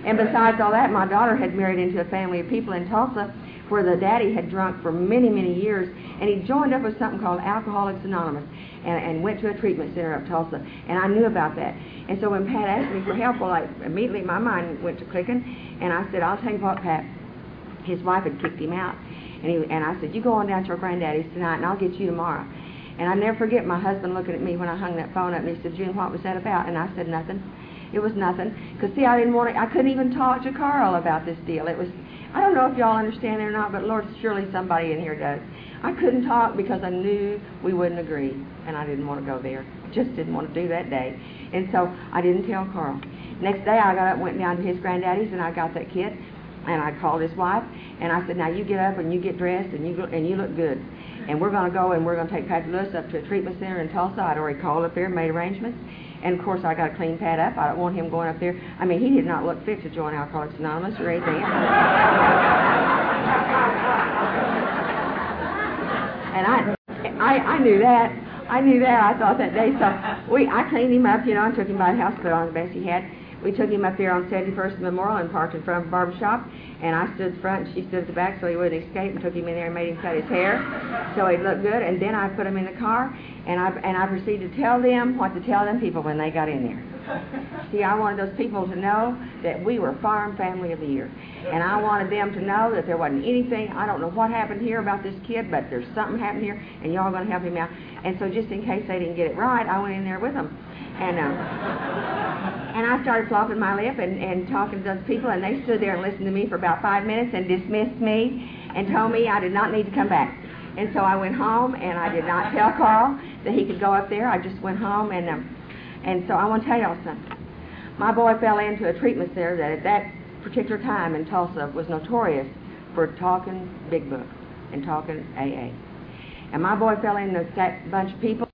And besides all that, my daughter had married into a family of people in Tulsa where the daddy had drunk for many, many years, and he joined up with something called Alcoholics Anonymous and, and went to a treatment center up Tulsa. And I knew about that. And so when Pat asked me for help, well, I, immediately my mind went to clicking, and I said, I'll tell you what, Pat. His wife had kicked him out. And, he, and I said, you go on down to our granddaddy's tonight, and I'll get you tomorrow. And I never forget my husband looking at me when I hung that phone up, and he said, June, what was that about? And I said, nothing. It was nothing. Because, see, I didn't want to, I couldn't even talk to Carl about this deal. It was, I don't know if y'all understand it or not, but Lord, surely somebody in here does. I couldn't talk because I knew we wouldn't agree, and I didn't want to go there. I Just didn't want to do that day. And so I didn't tell Carl. Next day, I got up, went down to his granddaddy's, and I got that kid. and I called his wife, and I said, now you get up and you get dressed and you go, and you look good, and we're going to go and we're going to take Patrick Lewis up to a treatment center in Tulsa. I'd already called up there and made arrangements, and of course I got to clean Pat up. I don't want him going up there. I mean, he did not look fit to join Alcoholics Anonymous or anything. [laughs] and I, I, I knew that. I knew that. I thought that day. So we, I cleaned him up, you know, and took him by the house, put on the best he had. We took him up there on 71st Memorial and parked in front of the barber shop. And I stood front and she stood at the back so he wouldn't escape and took him in there and made him cut his hair so he'd look good. And then I put him in the car and I, and I proceeded to tell them what to tell them people when they got in there. [laughs] See, I wanted those people to know that we were Farm Family of the Year. And I wanted them to know that there wasn't anything, I don't know what happened here about this kid, but there's something happened here and y'all are going to help him out. And so just in case they didn't get it right, I went in there with them. And, uh, [laughs] and I started flopping my lip and, and talking to those people, and they stood there and listened to me for about five minutes and dismissed me and told me I did not need to come back. And so I went home, and I did not tell Carl that he could go up there. I just went home, and um, and so I want to tell y'all something. My boy fell into a treatment center that at that particular time in Tulsa was notorious for talking big book and talking AA. And my boy fell in that bunch of people.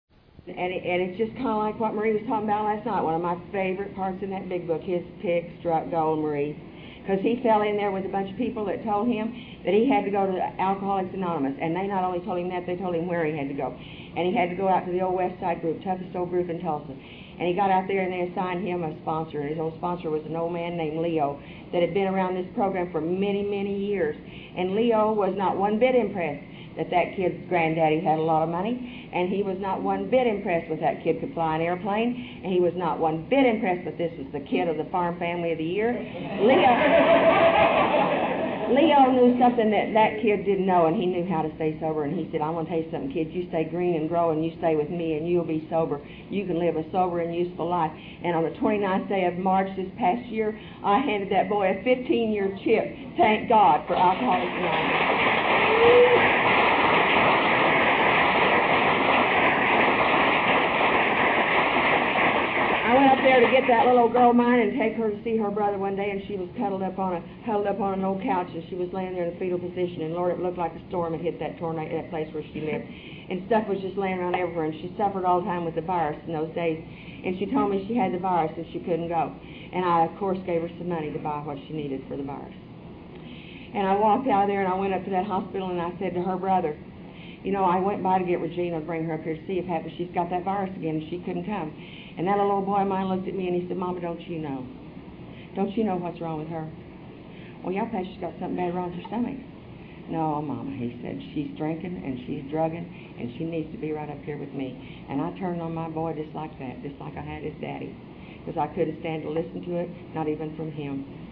And, it, and it's just kind of like what Marie was talking about last night. One of my favorite parts in that big book, his pick struck gold, Marie. Because he fell in there with a bunch of people that told him that he had to go to Alcoholics Anonymous. And they not only told him that, they told him where he had to go. And he had to go out to the old West Side group, toughest old group in Tulsa. And he got out there and they assigned him a sponsor. And his old sponsor was an old man named Leo that had been around this program for many, many years. And Leo was not one bit impressed that that kid's granddaddy had a lot of money, and he was not one bit impressed with that kid could fly an airplane, and he was not one bit impressed that this was the kid of the farm family of the year. Leo, [laughs] Leo knew something that that kid didn't know, and he knew how to stay sober. And he said, "I'm going to tell you something, kids. You stay green and grow, and you stay with me, and you'll be sober. You can live a sober and useful life." And on the 29th day of March this past year, I handed that boy a 15-year chip. Thank God for Alcoholics Anonymous. Went up there to get that little girl mine and take her to see her brother one day, and she was cuddled up on a huddled up on an old couch, and she was laying there in a fetal position. And Lord, it looked like a storm had hit that tornado, that place where she lived, and stuff was just laying around everywhere. And she suffered all the time with the virus in those days. And she told me she had the virus and she couldn't go. And I, of course, gave her some money to buy what she needed for the virus. And I walked out of there and I went up to that hospital and I said to her brother, you know, I went by to get Regina to bring her up here to see if happy she's got that virus again and she couldn't come. And that little boy of mine looked at me and he said, Mama, don't you know? Don't you know what's wrong with her? Well, yeah, Pat, she's got something bad wrong with her stomach. No, Mama, he said, she's drinking and she's drugging and she needs to be right up here with me. And I turned on my boy just like that, just like I had his daddy. Because I couldn't stand to listen to it, not even from him.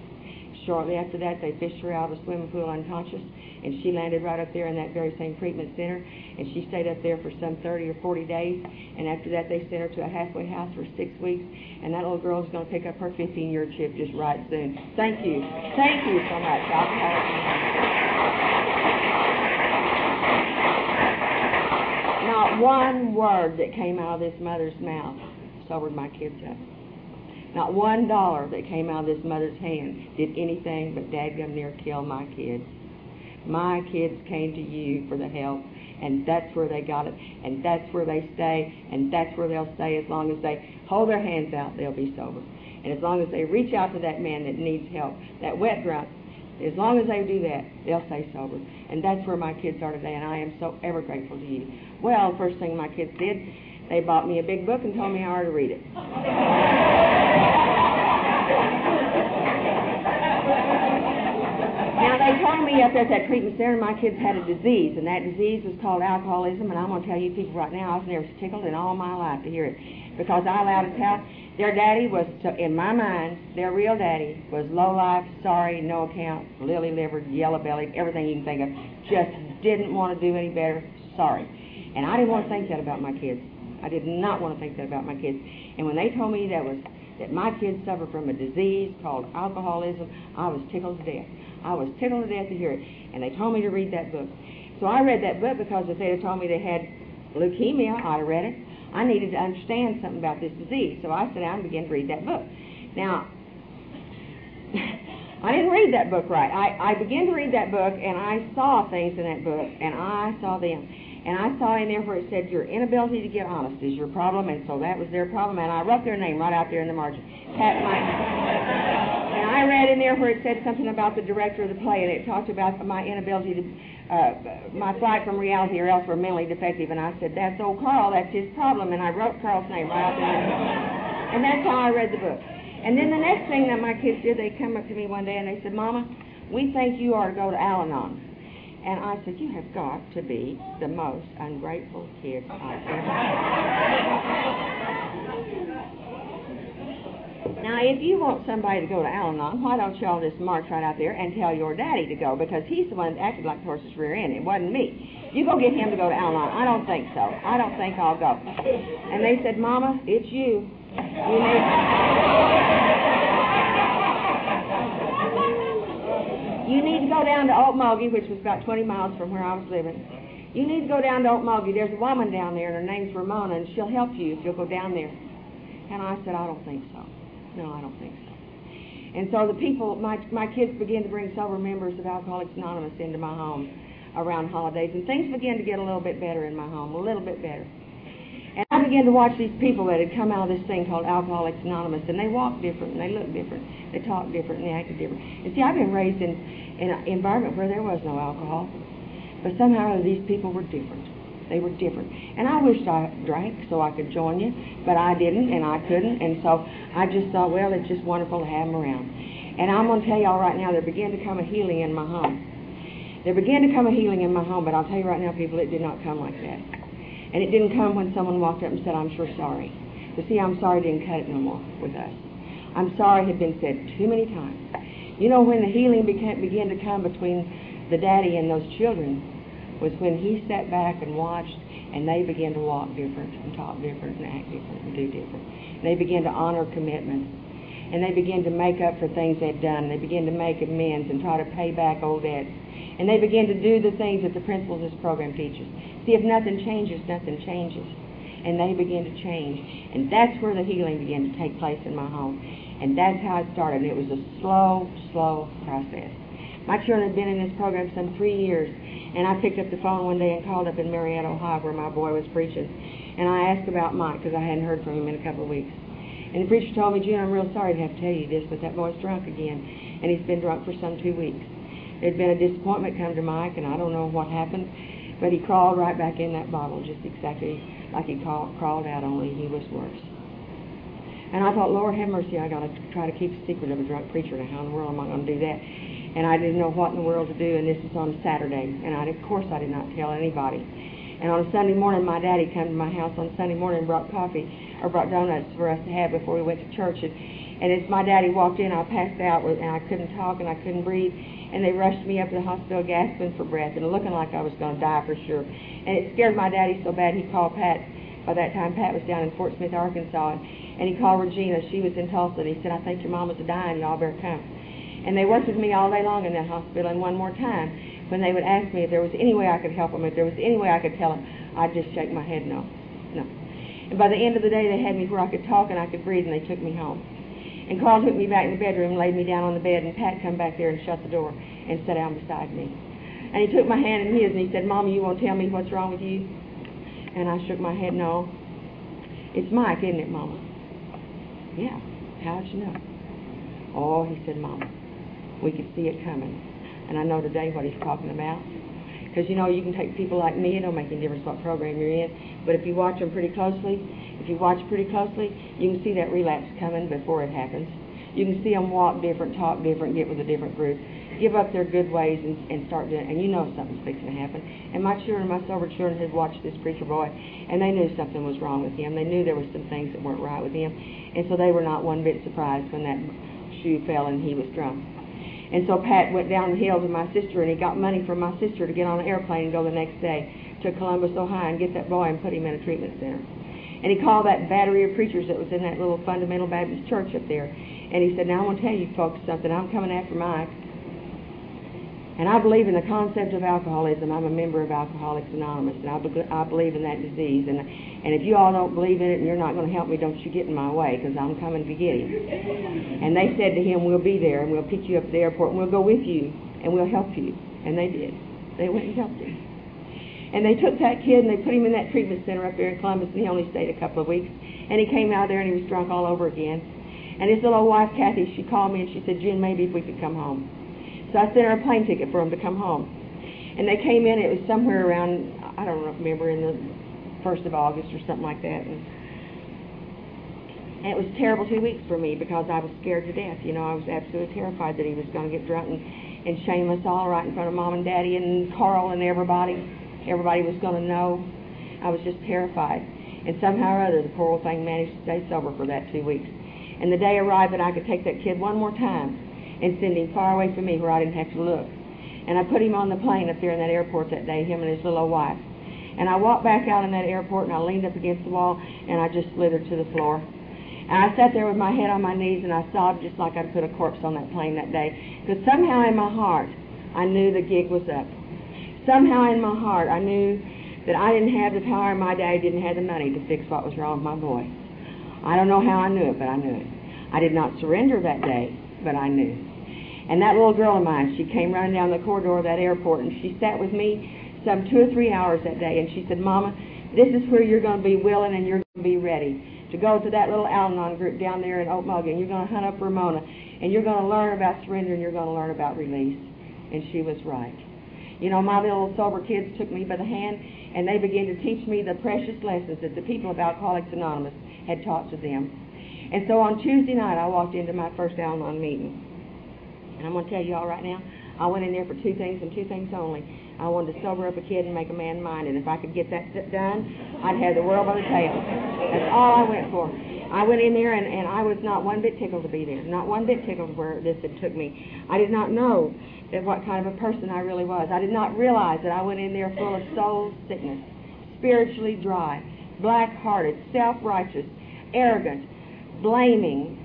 Shortly after that, they fished her out of a swimming pool unconscious, and she landed right up there in that very same treatment center, and she stayed up there for some 30 or 40 days, and after that, they sent her to a halfway house for six weeks, and that little girl's going to pick up her 15-year chip just right soon. Thank you. Thank you so much. Not one word that came out of this mother's mouth sobered my kids up. Not one dollar that came out of this mother's hand did anything but dadgum near kill my kids. My kids came to you for the help, and that's where they got it, and that's where they stay, and that's where they'll stay as long as they hold their hands out, they'll be sober. And as long as they reach out to that man that needs help, that wet grunt, as long as they do that, they'll stay sober. And that's where my kids are today, and I am so ever grateful to you. Well, first thing my kids did, they bought me a big book and told me how to read it. Now, they told me up there at that treatment center my kids had a disease, and that disease was called alcoholism. And I'm going to tell you people right now, I was never tickled in all my life to hear it. Because I allowed to tell, their daddy was, in my mind, their real daddy was low life, sorry, no account, lily livered, yellow bellied, everything you can think of. Just didn't want to do any better, sorry. And I didn't want to think that about my kids. I did not want to think that about my kids. And when they told me that was that my kids suffer from a disease called alcoholism, I was tickled to death. I was tickled to death to hear it. And they told me to read that book. So I read that book because if they had told me they had leukemia, have read it. I needed to understand something about this disease. So I sat down and began to read that book. Now, [laughs] I didn't read that book right. I, I began to read that book, and I saw things in that book, and I saw them. And I saw in there where it said your inability to get honest is your problem, and so that was their problem. And I wrote their name right out there in the margin. Pat my, and I read in there where it said something about the director of the play, and it talked about my inability to, uh, my flight from reality or else we're mentally defective. And I said, that's old Carl, that's his problem. And I wrote Carl's name right out there. And that's how I read the book. And then the next thing that my kids did, they come up to me one day and they said, Mama, we think you ought to go to Al Anon. And I said, You have got to be the most ungrateful kid I've ever had. Now, if you want somebody to go to Al Anon, why don't y'all just march right out there and tell your daddy to go? Because he's the one that acted like the horse's rear end. It wasn't me. You go get him to go to Al Anon. I don't think so. I don't think I'll go. And they said, Mama, it's you. You need. You need to go down to Okmulgee, which was about 20 miles from where I was living. You need to go down to Okmulgee. There's a woman down there, and her name's Ramona, and she'll help you if you'll go down there. And I said, I don't think so. No, I don't think so. And so the people, my, my kids began to bring sober members of Alcoholics Anonymous into my home around holidays, and things began to get a little bit better in my home, a little bit better. And I began to watch these people that had come out of this thing called Alcoholics Anonymous, and they walked different, and they looked different, they talked different, and they acted different. And see, I've been raised in in an environment where there was no alcohol. But somehow these people were different. They were different. And I wished I drank so I could join you, but I didn't and I couldn't. And so I just thought, well, it's just wonderful to have them around. And I'm going to tell y'all right now, there began to come a healing in my home. There began to come a healing in my home, but I'll tell you right now, people, it did not come like that. And it didn't come when someone walked up and said, I'm sure sorry. But see, I'm sorry didn't cut it no more with us. I'm sorry had been said too many times. You know, when the healing began, began to come between the daddy and those children was when he sat back and watched and they began to walk different and talk different and act different and do different. And they began to honor commitments. And they began to make up for things they'd done. They began to make amends and try to pay back old debts. And they began to do the things that the principles of this program teaches. See, if nothing changes, nothing changes. And they began to change. And that's where the healing began to take place in my home. And that's how it started. And it was a slow, slow process. My children had been in this program some three years, and I picked up the phone one day and called up in Marietta, Ohio, where my boy was preaching. And I asked about Mike because I hadn't heard from him in a couple of weeks. And the preacher told me, June, I'm real sorry to have to tell you this, but that boy's drunk again, and he's been drunk for some two weeks. There'd been a disappointment come to Mike, and I don't know what happened, but he crawled right back in that bottle, just exactly like he crawled out, only he was worse. And I thought, Lord have mercy, I got to try to keep a secret of a drunk preacher. Now, how in the world am I to do that? And I didn't know what in the world to do, and this was on Saturday. And I, of course, I did not tell anybody. And on Sunday morning, my daddy came to my house on Sunday morning and brought coffee or brought donuts for us to have before we went to church. And, and as my daddy walked in, I passed out and I couldn't talk and I couldn't breathe. And they rushed me up to the hospital, gasping for breath and looking like I was going to die for sure. And it scared my daddy so bad he called Pat. By that time, Pat was down in Fort Smith, Arkansas. And and he called Regina. She was in Tulsa. And he said, I think your mama's dying. Y'all better come. And they worked with me all day long in that hospital. And one more time, when they would ask me if there was any way I could help them, if there was any way I could tell them, I'd just shake my head no. No. And by the end of the day, they had me where I could talk and I could breathe, and they took me home. And Carl took me back in the bedroom, laid me down on the bed, and Pat come back there and shut the door and sat down beside me. And he took my hand in his and he said, Mama, you won't tell me what's wrong with you? And I shook my head, no. It's Mike, isn't it, Mama? Yeah. How'd you know? Oh, he said, Mama, we could see it coming. And I know today what he's talking about. Because, you know, you can take people like me, it don't make any difference what program you're in. But if you watch them pretty closely, if you watch pretty closely, you can see that relapse coming before it happens. You can see them walk different, talk different, get with a different group give up their good ways and, and start doing and you know something's fixing to happen. And my children, my sober children had watched this preacher boy and they knew something was wrong with him. They knew there were some things that weren't right with him. And so they were not one bit surprised when that shoe fell and he was drunk. And so Pat went down the hill to my sister and he got money from my sister to get on an airplane and go the next day to Columbus, Ohio and get that boy and put him in a treatment center. And he called that battery of preachers that was in that little fundamental Baptist church up there. And he said, now I want to tell you folks something. I'm coming after Mike And I believe in the concept of alcoholism. I'm a member of Alcoholics Anonymous, and I, be- I believe in that disease. And and if you all don't believe in it and you're not going to help me, don't you get in my way, because I'm coming to get him. And they said to him, "We'll be there, and we'll pick you up at the airport, and we'll go with you, and we'll help you." And they did. They went and helped him. And they took that kid and they put him in that treatment center up there in Columbus, and he only stayed a couple of weeks. And he came out there and he was drunk all over again. And his little wife, Kathy, she called me and she said, June, maybe if we could come home. So I sent her a plane ticket for him to come home. And they came in, it was somewhere around, I don't remember, in the 1st of August or something like that. And, and it was terrible two weeks for me because I was scared to death. You know, I was absolutely terrified that he was going to get drunk and, and shame us all right in front of mom and daddy and Carl and everybody. Everybody was going to know. I was just terrified. And somehow or other, the poor old thing managed to stay sober for that two weeks. And the day arrived that I could take that kid one more time and send him far away from me where I didn't have to look. And I put him on the plane up there in that airport that day, him and his little wife. And I walked back out in that airport and I leaned up against the wall and I just slithered to the floor. And I sat there with my head on my knees and I sobbed just like I'd put a corpse on that plane that day. Because somehow in my heart, I knew the gig was up. Somehow in my heart, I knew that I didn't have the power and my daddy didn't have the money to fix what was wrong with my boy. I don't know how I knew it, but I knew it. I did not surrender that day, but I knew. And that little girl of mine, she came running down the corridor of that airport and she sat with me some two or three hours that day and she said, Mama, this is where you're going to be willing and you're going to be ready to go to that little Al-Anon group down there in Okmulgee and you're going to hunt up Ramona and you're going to learn about surrender and you're going to learn about release. And she was right. You know, my little sober kids took me by the hand and they began to teach me the precious lessons that the people of Alcoholics Anonymous had taught to them. And so on Tuesday night, I walked into my first Al-Anon meeting. And I'm going to tell you all right now, I went in there for two things and two things only. I wanted to sober up a kid and make a man mind, and if I could get that done, I'd have the world by the tail. That's all I went for. I went in there, and, and I was not one bit tickled to be there. Not one bit tickled where this had took me. I did not know that what kind of a person I really was. I did not realize that I went in there full of soul sickness, spiritually dry, black-hearted, self-righteous, arrogant, blaming,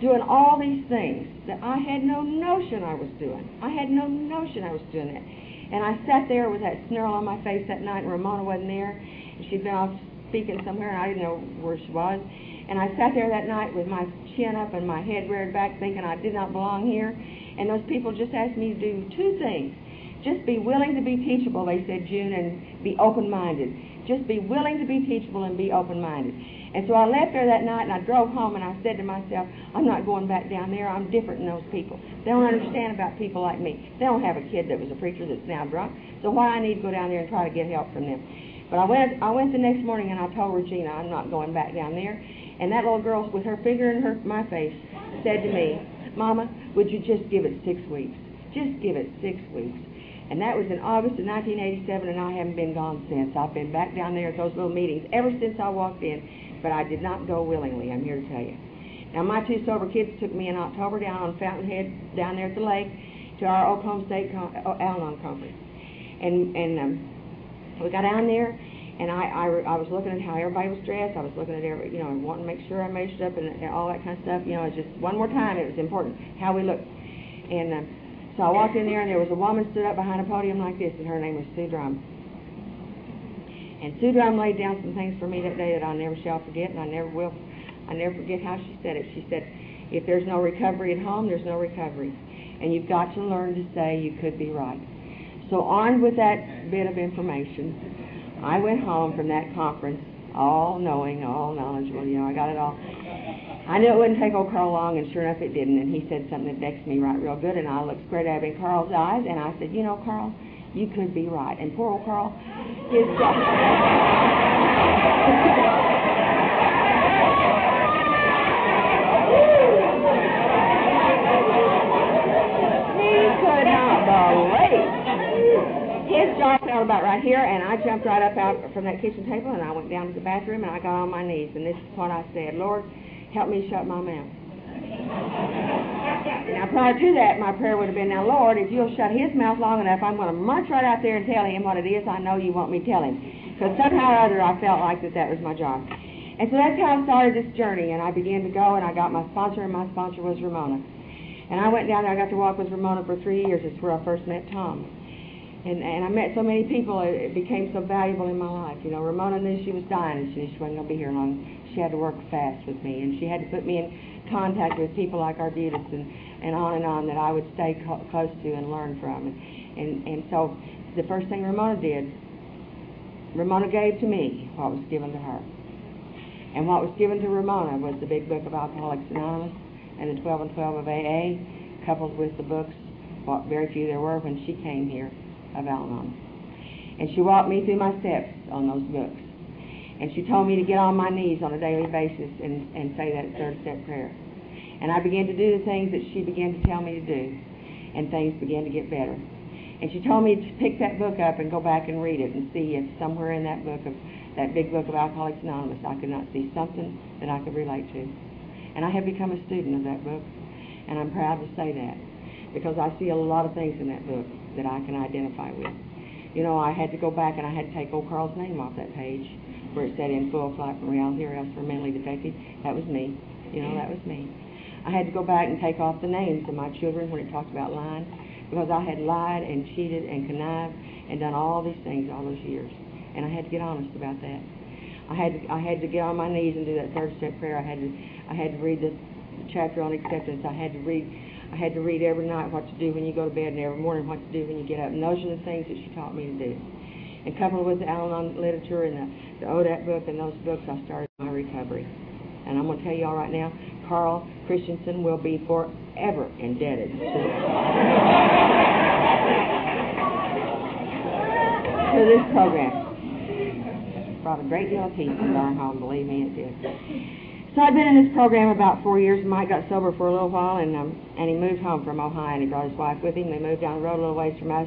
doing all these things that I had no notion I was doing. I had no notion I was doing that. And I sat there with that snarl on my face that night, and Ramona wasn't there. And she'd been off speaking somewhere, and I didn't know where she was. And I sat there that night with my chin up and my head reared back, thinking I did not belong here. And those people just asked me to do two things. Just be willing to be teachable, they said, June, and be open-minded. Just be willing to be teachable and be open-minded. And so I left there that night and I drove home and I said to myself, I'm not going back down there. I'm different than those people. They don't understand about people like me. They don't have a kid that was a preacher that's now drunk. So why I need to go down there and try to get help from them? But I went I went the next morning and I told Regina I'm not going back down there. And that little girl with her finger in her my face said to me, Mama, would you just give it six weeks? Just give it six weeks. And that was in August of 1987, and I haven't been gone since. I've been back down there at those little meetings ever since I walked in but I did not go willingly, I'm here to tell you. Now, my two sober kids took me in October down on Fountainhead, down there at the lake, to our Oklahoma State Con- Al-Anon conference. And, and um, we got down there, and I, I, I was looking at how everybody was dressed. I was looking at every, you know, and wanting to make sure I measured up and, and all that kind of stuff. You know, it's just one more time, it was important how we looked. And um, so I walked in there, and there was a woman stood up behind a podium like this, and her name was Sue Drum. And Sue Drum laid down some things for me that day that I'll never shall forget, and I never will. I never forget how she said it. She said, "If there's no recovery at home, there's no recovery, and you've got to learn to say you could be right." So armed with that bit of information, I went home from that conference, all knowing, all knowledgeable. You know, I got it all. I knew it wouldn't take old Carl long, and sure enough, it didn't. And he said something that vexed me right real good, and I looked square up in Carl's eyes, and I said, "You know, Carl." You could be right. And poor old Carl, his he jaw fell about right here, and I jumped right up out from that kitchen table, and I went down to the bathroom, and I got on my knees, and this is what I said, Lord, help me shut my mouth. Now, prior to that, my prayer would have been, now, Lord, if you'll shut his mouth long enough, I'm going to march right out there and tell him what it is I know you want me to tell him. Because somehow or other, I felt like that that was my job. And so that's how I started this journey, and I began to go, and I got my sponsor, and my sponsor was Ramona. And I went down there. I got to walk with Ramona for three years. It's where I first met Tom. And and I met so many people. It, it became so valuable in my life. You know, Ramona knew she was dying, and she she wasn't going to be here long. She had to work fast with me, and she had to put me in contact with people like Arbutus and and on and on that I would stay co- close to and learn from. And, and and so the first thing Ramona did, Ramona gave to me what was given to her. And what was given to Ramona was the big book of Alcoholics Anonymous and the 12 and 12 of AA, coupled with the books, what very few there were when she came here, of Al Anon. And she walked me through my steps on those books. And she told me to get on my knees on a daily basis and, and say that third step prayer. And I began to do the things that she began to tell me to do, and things began to get better. And she told me to pick that book up and go back and read it and see if somewhere in that book of that big book of Alcoholics Anonymous I could not see something that I could relate to. And I have become a student of that book, and I'm proud to say that because I see a lot of things in that book that I can identify with. You know, I had to go back and I had to take old Carl's name off that page where it said in full flight from reality or else for mentally defective. That was me. You know, that was me. I had to go back and take off the names of my children when it talked about lying because I had lied and cheated and connived and done all these things all those years. And I had to get honest about that. I had to, I had to get on my knees and do that third step prayer. I had to I had to read the chapter on acceptance. I had to read I had to read every night what to do when you go to bed and every morning what to do when you get up. And those are the things that she taught me to do. And coupled with the Al-Anon literature and the, the ODAT book and those books, I started my recovery. And I'm going to tell you all right now, Carl Christensen will be forever indebted [laughs] to, this program. Brought a great deal of peace to our home, believe me, it did. So I'd been in this program about four years. Mike got sober for a little while, and um, and he moved home from Ohio, and he brought his wife with him. They moved down the road a little ways from us,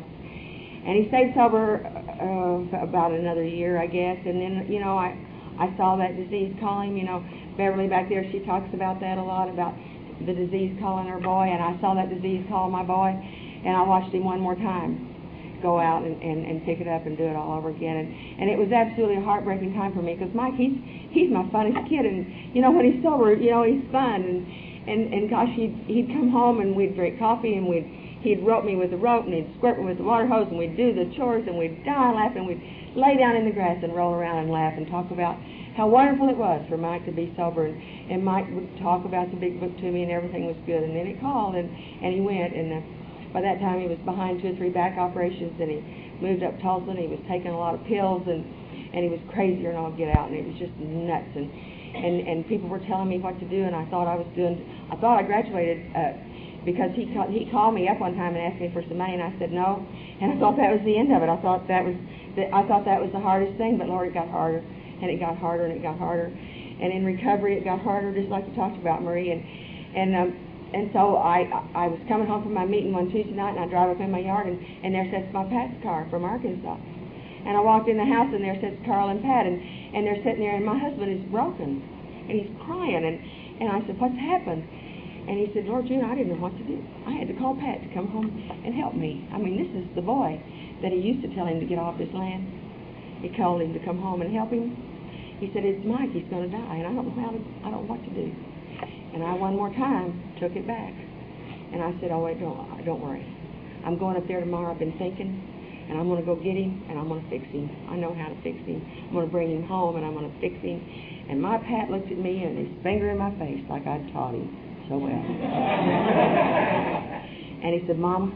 and he stayed sober uh, about another year, I guess. And then, you know, I I saw that disease call him. You know, Beverly back there, she talks about that a lot about the disease calling her boy, and I saw that disease call my boy, and I watched him one more time go out and, and, and pick it up and do it all over again. And, and it was absolutely a heartbreaking time for me because Mike, he's he's my funniest kid, and you know when he's sober, you know he's fun, and and and gosh, he'd he'd come home and we'd drink coffee and we'd he'd rope me with a rope and he'd squirt me with the water hose and we'd do the chores and we'd die laughing. We'd lay down in the grass and roll around and laugh and talk about how wonderful it was for Mike to be sober. And, and Mike would talk about the big book to me and everything was good. And then he called and and he went and. Uh, by that time, he was behind two or three back operations, and he moved up Tulsa, and he was taking a lot of pills, and and he was crazier than all get out, and it was just nuts. And and and people were telling me what to do, and I thought I was doing. I thought I graduated uh, because he called, he called me up one time and asked me for some money, and I said no, and I thought that was the end of it. I thought that was the, I thought that was the hardest thing, but Lord, it got harder, and it got harder, and it got harder, and in recovery, it got harder, just like you talked about, Marie, and and um, and so I I was coming home from my meeting one Tuesday night, and I drive up in my yard, and, and there sits my Pat's car from Arkansas. And I walked in the house, and there sits Carl and Pat, and, and they're sitting there, and my husband is broken, and he's crying, and, and I said, what's happened? And he said, Lord June, I didn't know what to do. I had to call Pat to come home and help me. I mean, this is the boy that he used to tell him to get off this land. He called him to come home and help him. He said, it's Mike, he's going to die, and I don't know how to, I don't know what to do. And I one more time took it back. And I said, oh, wait, don't, don't worry. I'm going up there tomorrow. I've been thinking, and I'm going to go get him, and I'm going to fix him. I know how to fix him. I'm going to bring him home, and I'm going to fix him. And my Pat looked at me and his finger in my face like I'd taught him so well. and he said, Mama,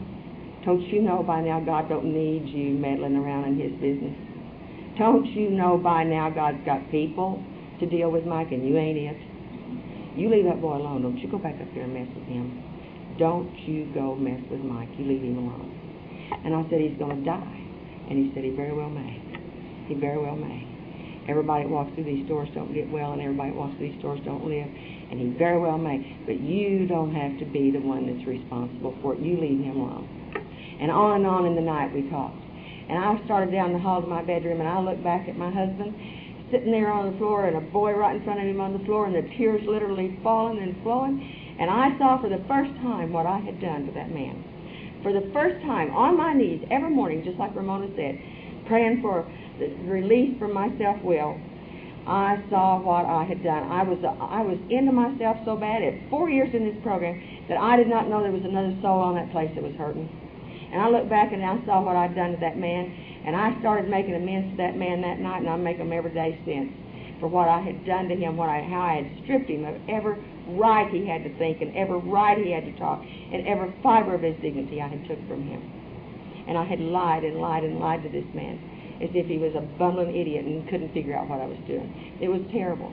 don't you know by now God don't need you meddling around in his business? Don't you know by now God's got people to deal with, Mike, and you ain't it? You leave that boy alone. Don't you go back up there and mess with him. Don't you go mess with Mike. You leave him alone. And I said, he's going to die. And he said, he very well may. He very well may. Everybody that walks through these doors don't get well, and everybody that walks through these doors don't live. And he very well may. But you don't have to be the one that's responsible for it. You leave him alone. And on and on in the night we talked. And I started down the hall to my bedroom, and I looked back at my husband, sitting there on the floor and a boy right in front of him on the floor and the tears literally falling and flowing. And I saw for the first time what I had done to that man. For the first time, on my knees, every morning, just like Ramona said, praying for the release from my self-will, I saw what I had done. I was I was into myself so bad at four years in this program that I did not know there was another soul on that place that was hurting. And I looked back and I saw what I'd done to that man, and I started making amends to that man that night, and I make them every day since for what I had done to him, what I how I had stripped him of every right he had to think and every right he had to talk and every fiber of his dignity I had took from him. And I had lied and lied and lied to this man as if he was a bumbling idiot and couldn't figure out what I was doing. It was terrible.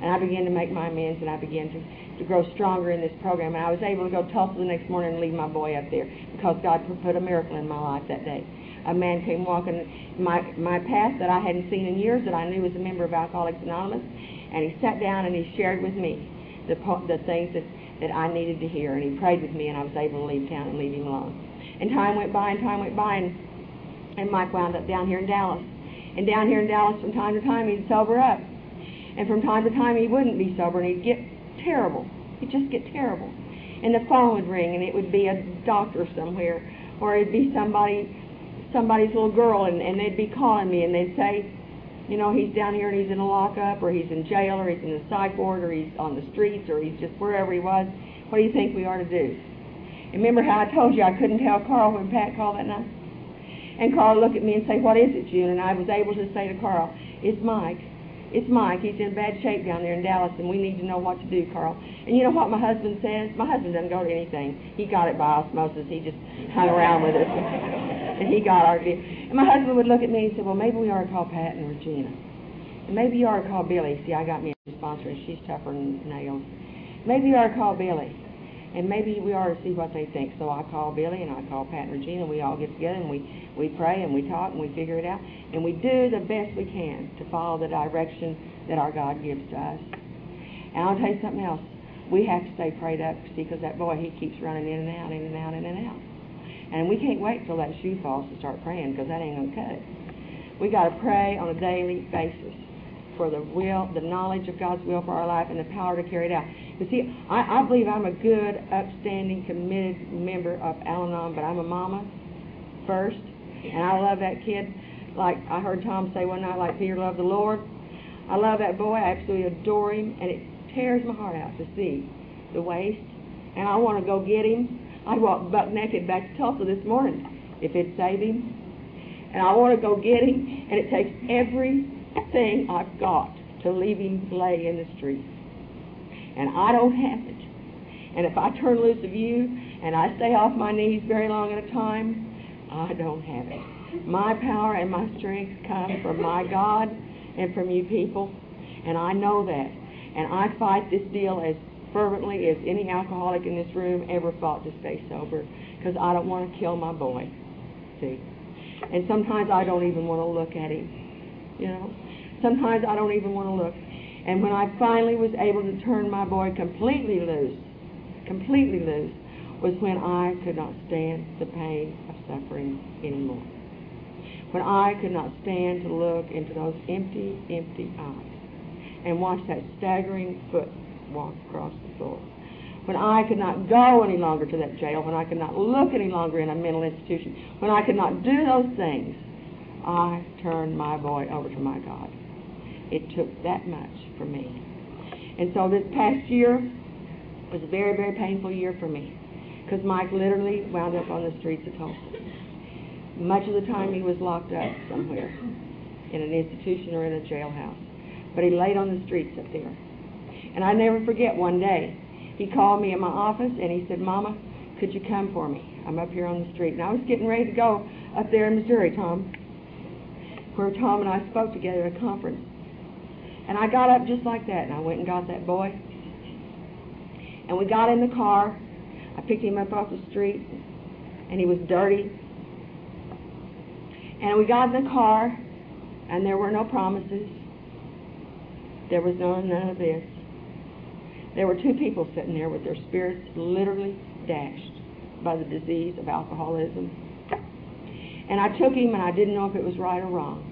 And I began to make my amends and I began to, to grow stronger in this program. And I was able to go to Tulsa the next morning and leave my boy up there because God put a miracle in my life that day. A man came walking my, my path that I hadn't seen in years that I knew was a member of Alcoholics Anonymous. And he sat down and he shared with me the, the things that, that I needed to hear. And he prayed with me and I was able to leave town and leave him alone. And time went by and time went by and and Mike wound up down here in Dallas. And down here in Dallas, from time to time, he'd sober up. And from time to time, he wouldn't be sober, and he'd get terrible. He'd just get terrible. And the phone would ring, and it would be a doctor somewhere, or it'd be somebody, somebody's little girl, and, and they'd be calling me, and they'd say, you know, he's down here and he's in a lockup, or he's in jail, or he's in the psych ward, or he's on the streets, or he's just wherever he was. What do you think we ought to do? And remember how I told you I couldn't tell Carl when Pat called that night? And Carl looked at me and say, What is it, June? And I was able to say to Carl, It's Mike. It's Mike. He's in bad shape down there in Dallas, and we need to know what to do, Carl. And you know what my husband says? My husband doesn't go to anything. He got it by osmosis. He just hung around with us. [laughs] and he got our deal. And my husband would look at me and say, Well, maybe we ought to call Pat and Regina. And maybe you ought to call Billy. See, I got me a sponsor, and she's tougher than nails. Maybe you ought to call Billy and maybe we ought to see what they think. So I call Billy and I call Pat and Regina. We all get together and we we pray and we talk and we figure it out and we do the best we can to follow the direction that our God gives to us. And I'll tell you something else. We have to stay prayed up, because that boy he keeps running in and out, in and out, in and out. And we can't wait till that shoe falls to start praying because that ain't gonna cut it. We got to pray on a daily basis for the will, the knowledge of God's will for our life, and the power to carry it out. But see, I, I believe I'm a good, upstanding, committed member of Al-Anon, but I'm a mama first, and I love that kid. Like I heard Tom say one night, like Peter loved the Lord. I love that boy. I absolutely adore him, and it tears my heart out to see the waste. And I want to go get him. I walked buck naked back to Tulsa this morning if it'd save him. And I want to go get him, and it takes everything I've got to leave him lay in the street and I don't have it. And if I turn loose of you and I stay off my knees very long at a time, I don't have it. My power and my strength come from my God and from you people, and I know that. And I fight this deal as fervently as any alcoholic in this room ever fought to stay sober because I don't want to kill my boy. See? And sometimes I don't even want to look at him. You know? Sometimes I don't even want to look. And when I finally was able to turn my boy completely loose, completely loose, was when I could not stand the pain of suffering anymore. When I could not stand to look into those empty, empty eyes and watch that staggering foot walk across the floor. When I could not go any longer to that jail, when I could not look any longer in a mental institution, when I could not do those things, I turned my boy over to my God. It took that much for me. And so this past year was a very, very painful year for me because Mike literally wound up on the streets of Tulsa. Much of the time he was locked up somewhere in an institution or in a jailhouse. But he laid on the streets up there. And I never forget one day, he called me in my office and he said, Mama, could you come for me? I'm up here on the street. And I was getting ready to go up there in Missouri, Tom, where Tom and I spoke together at a conference. And I got up just like that, and I went and got that boy. And we got in the car. I picked him up off the street, and he was dirty. And we got in the car, and there were no promises. There was none, none of this. There were two people sitting there with their spirits literally dashed by the disease of alcoholism. And I took him, and I didn't know if it was right or wrong.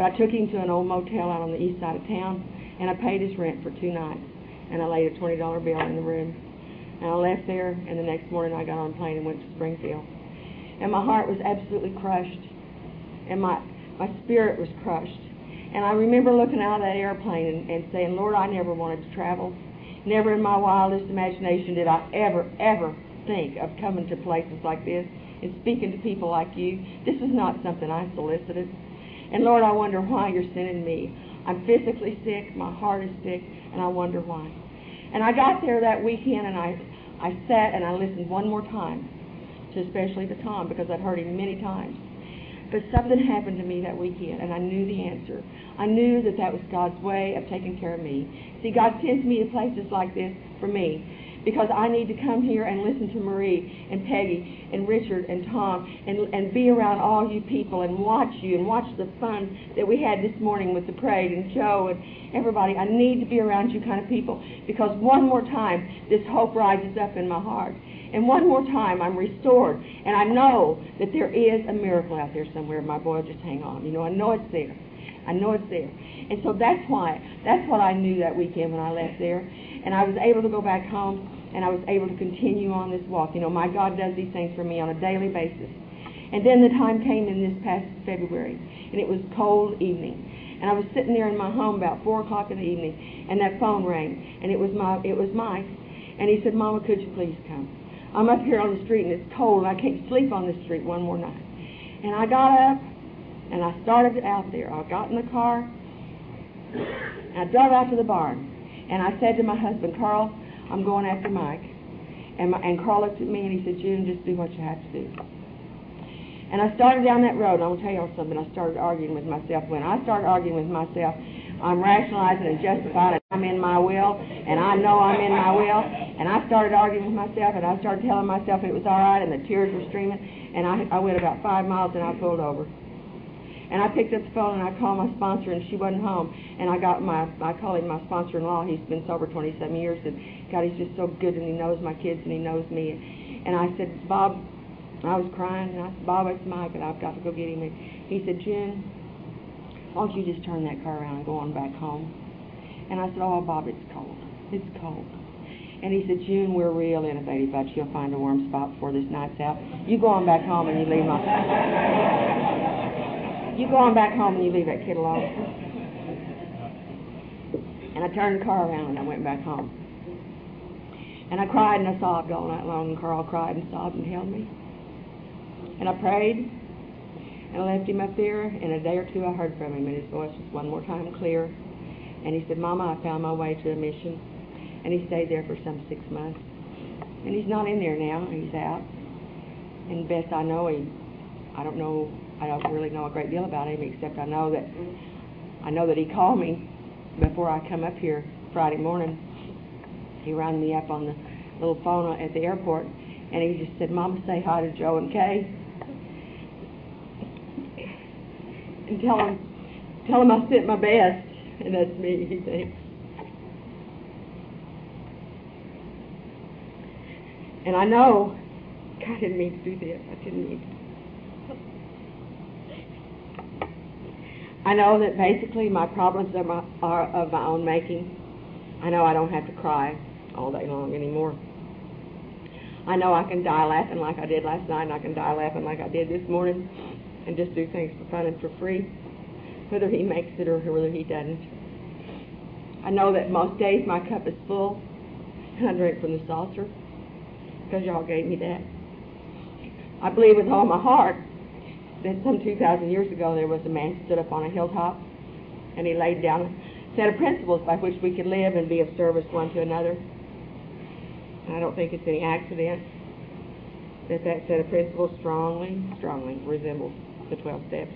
But I took him to an old motel out on the east side of town, and I paid his rent for two nights. And I laid a $20 bill in the room. And I left there, and the next morning I got on a plane and went to Springfield. And my heart was absolutely crushed, and my, my spirit was crushed. And I remember looking out of that airplane and, and saying, Lord, I never wanted to travel. Never in my wildest imagination did I ever, ever think of coming to places like this and speaking to people like you. This is not something I solicited. And Lord, I wonder why you're sending me. I'm physically sick, my heart is sick, and I wonder why. And I got there that weekend and I, I sat and I listened one more time to especially to Tom because I'd heard him many times. But something happened to me that weekend, and I knew the answer. I knew that that was God's way of taking care of me. See, God sends me to places like this for me because I need to come here and listen to Marie and Peggy and Richard and Tom and, and be around all you people and watch you and watch the fun that we had this morning with the parade and Joe and everybody. I need to be around you kind of people because one more time this hope rises up in my heart. And one more time, I'm restored. And I know that there is a miracle out there somewhere. My boy, just hang on. You know, I know it's there. I know it's there. And so that's why, that's what I knew that weekend when I left there. And I was able to go back home and I was able to continue on this walk. You know, my God does these things for me on a daily basis. And then the time came in this past February, and it was cold evening. And I was sitting there in my home about four o'clock in the evening, and that phone rang, and it was my it was Mike, and he said, "Mama, could you please come? I'm up here on the street, and it's cold, I can't sleep on the street one more night." And I got up, and I started out there. I got in the car, and I drove out to the barn, and I said to my husband, Carl, I'm going after Mike. And, my, and Carl looked at me and he said, June, just do what you have to do. And I started down that road. And to tell y'all something. I started arguing with myself. When I started arguing with myself, I'm rationalizing and justifying it. I'm in my will, and I know I'm in my will. And I started arguing with myself, and I started telling myself it was all right, and the tears were streaming. And I, I went about five miles, and I pulled over. And I picked up the phone and I called my sponsor, and she wasn't home. And I got my, I call him my sponsor-in-law. He's been sober 27 years, and God, he's just so good, and he knows my kids, and he knows me. And I said, Bob, I was crying, and I said, Bob, it's Mike, and I've got to go get him. And he said, Jen, why don't you just turn that car around and go on back home? And I said, oh, Bob, it's cold. It's cold. And he said, June, we're real innovative, but you'll find a warm spot before this night's out. You go on back home and you leave my... [laughs] you go on back home and you leave that kid alone. And I turned the car around and I went back home. And I cried and I sobbed all night long, and Carl cried and sobbed and held me. And I prayed, and I left him up there. In a day or two, I heard from him, and his voice was one more time clear. And he said, Mama, I found my way to a mission. And he stayed there for some six months. And he's not in there now. He's out. And best I know, he, I don't know, I don't really know a great deal about him, except I know that I know that he called me before I come up here Friday morning he rang me up on the little phone at the airport, and he just said, Mama, say hi to Joe and Kay. And tell him, tell him I sent my best. And that's me, he thinks. And I know God didn't mean to do this. I didn't mean to. I know that basically my problems are, my, are of my own making. I know I don't have to cry all day long anymore. I know I can die laughing like I did last night, and I can die laughing like I did this morning, and just do things for fun and for free, whether he makes it or whether he doesn't. I know that most days my cup is full, and I drink from the saucer because y'all gave me that. I believe with all my heart that some 2,000 years ago there was a man who stood up on a hilltop, and he laid down a set of principles by which we could live and be of service one to another. I don't think it's any accident that that set of principles strongly, strongly resembles the 12 steps.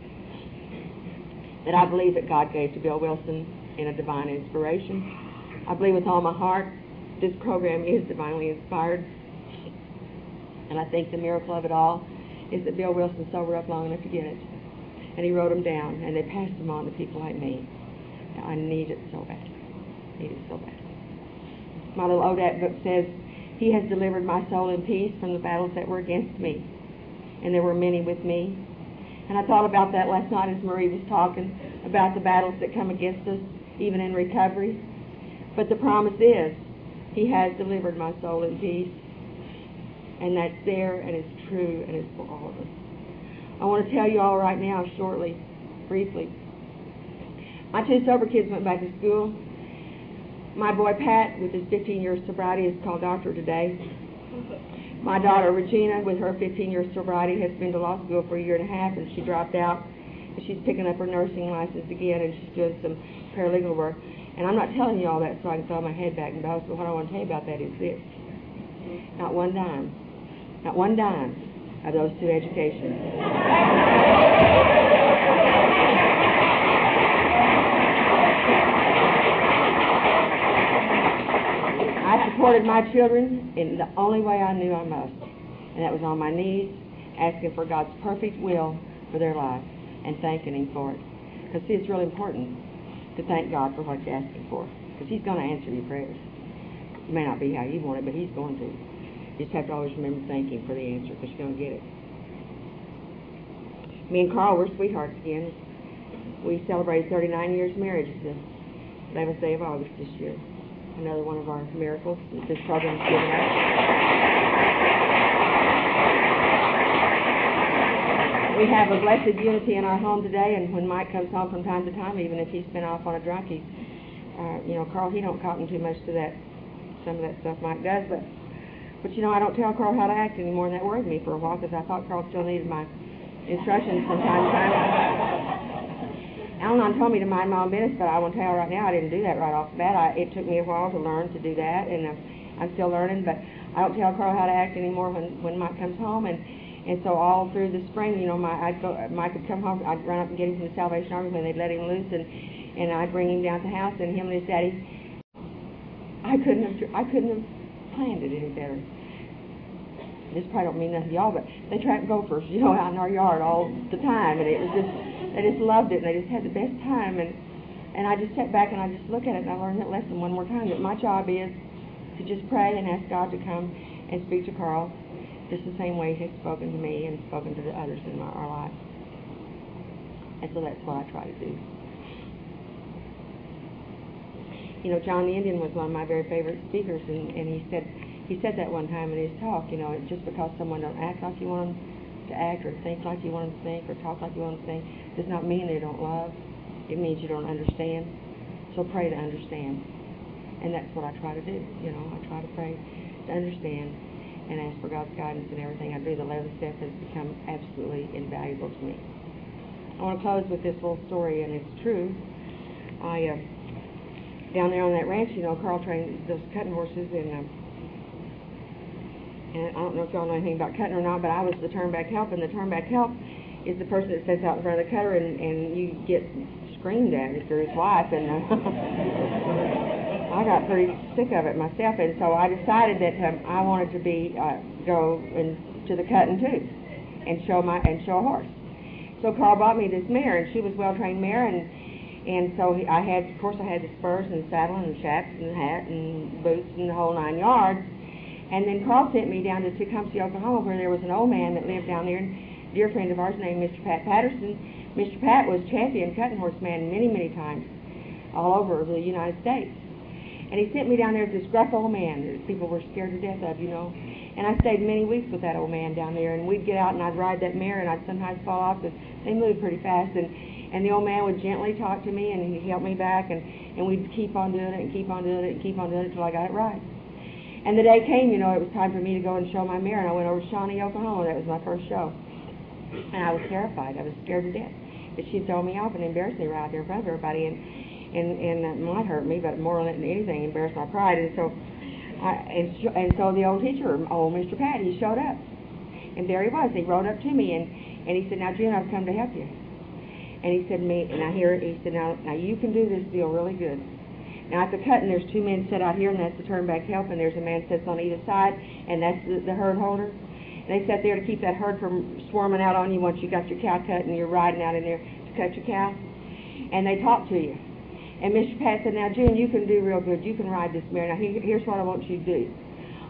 That I believe that God gave to Bill Wilson in a divine inspiration. I believe with all my heart this program is divinely inspired. And I think the miracle of it all is that Bill Wilson sobered up long enough to get it. And he wrote them down, and they passed them on to people like me. I need it so bad. I need it so bad. My little ODAT book says, he has delivered my soul in peace from the battles that were against me. And there were many with me. And I thought about that last night as Marie was talking about the battles that come against us, even in recovery. But the promise is, He has delivered my soul in peace. And that's there, and it's true, and it's for all of us. I want to tell you all right now, shortly, briefly, My two sober kids went back to school. My boy Pat, with his 15 years sobriety, is called doctor today. My daughter Regina, with her 15 years sobriety, has been to law school for a year and a half, and she dropped out. She's picking up her nursing license again, and she's doing some paralegal work. And I'm not telling you all that so I can throw my head back and boast, but what I want to tell you about that is this. Not one dime. Not one dime of those two educations. Supported my children in the only way I knew I must, and that was on my knees, asking for God's perfect will for their life and thanking Him for it. Because, see, it's really important to thank God for what you're asking for, because He's going to answer your prayers. It may not be how you want it, but He's going to. You just have to always remember to thank Him for the answer, because you're going to get it. Me and Carl, we're sweethearts again. We celebrated 39 years of marriage the 11th day of August this year another one of our miracles that this program's given us. We have a blessed unity in our home today, and when Mike comes home from time to time, even if he's been off on a drunk, he, uh, you know, Carl, he don't cotton too much to that, some of that stuff Mike does, but, but you know, I don't tell Carl how to act anymore, and that worried me for a while because I thought Carl still needed my instructions from time to time. Al-Anon told me to mind my own business, but I to tell you right now, I didn't do that right off the bat. I, it took me a while to learn to do that, and uh, I'm still learning. But I don't tell Carl how to act anymore when when Mike comes home, and and so all through the spring, you know, my I'd go, Mike would come home, I'd run up and get him from the Salvation Army when they'd let him loose, and and I'd bring him down to the house, and him and his daddy. I couldn't have I couldn't have planned it any better. This probably don't mean nothing to y'all, but they track gophers, you know, out in our yard all the time, and it was just they just loved it and they just had the best time and and I just sat back and I just look at it and I learned that lesson one more time that my job is to just pray and ask God to come and speak to Carl just the same way He's spoken to me and spoken to the others in my, our lives. And so that's what I try to do. You know, John the Indian was one of my very favorite speakers, and, and he said he said that one time in his talk. You know, just because someone don't act like you want them to act, or think like you want to think, or talk like you want to think, does not mean they don't love. It means you don't understand. So pray to understand. And that's what I try to do. You know, I try to pray to understand and ask for God's guidance in everything I do. The 11th step has become absolutely invaluable to me. I want to close with this little story, and it's true. I, uh, down there on that ranch, you know, Carl trained those cutting horses, and, uh, and I don't know if y'all know anything about cutting or not, but I was the turnback help, and the turnback help is the person that sits out in front of the cutter and, and you get screamed at if you're his wife. And uh, [laughs] I got pretty sick of it myself, and so I decided that um, I wanted to be uh, go into the cutting too, and show my and show a horse. So Carl bought me this mare, and she was well trained mare, and and so I had, of course, I had the spurs and the saddle and the chaps and the hat and boots and the whole nine yards. And then Carl sent me down to Tecumseh, Oklahoma, where there was an old man that lived down there. And, dear friend of ours named Mr. Pat Patterson. Mr. Pat was champion cutting horse man many, many times all over the United States. And he sent me down there to this gruff old man that people were scared to death of, you know. And I stayed many weeks with that old man down there, and we'd get out and I'd ride that mare, and I'd sometimes fall off because they moved pretty fast. And and the old man would gently talk to me, and he'd help me back, and and we'd keep on doing it and keep on doing it and keep on doing it until I got it right. And the day came, you know, it was time for me to go and show my mare, and I went over to Shawnee, Oklahoma. That was my first show. And I was terrified. I was scared to death that she'd throw me off and embarrass me right there in front of everybody, and and and it might hurt me, but more than anything, embarrass my pride. And so, I and, and so the old teacher, old Mr. Pat, he showed up, and there he was. He rode up to me and and he said, "Now, June, I've come to help you." And he said, "Me," and I hear. He said, "Now, now you can do this deal really good." Now at the cutting, there's two men set out here, and that's the turnback help, and there's a man sits on either side, and that's the, the herd holder. And they sat there to keep that herd from swarming out on you once you got your cow cut and you're riding out in there to cut your cow. And they talk to you. And Mr. Pat said, Now, June, you can do real good. You can ride this mare. Now, here's what I want you to do.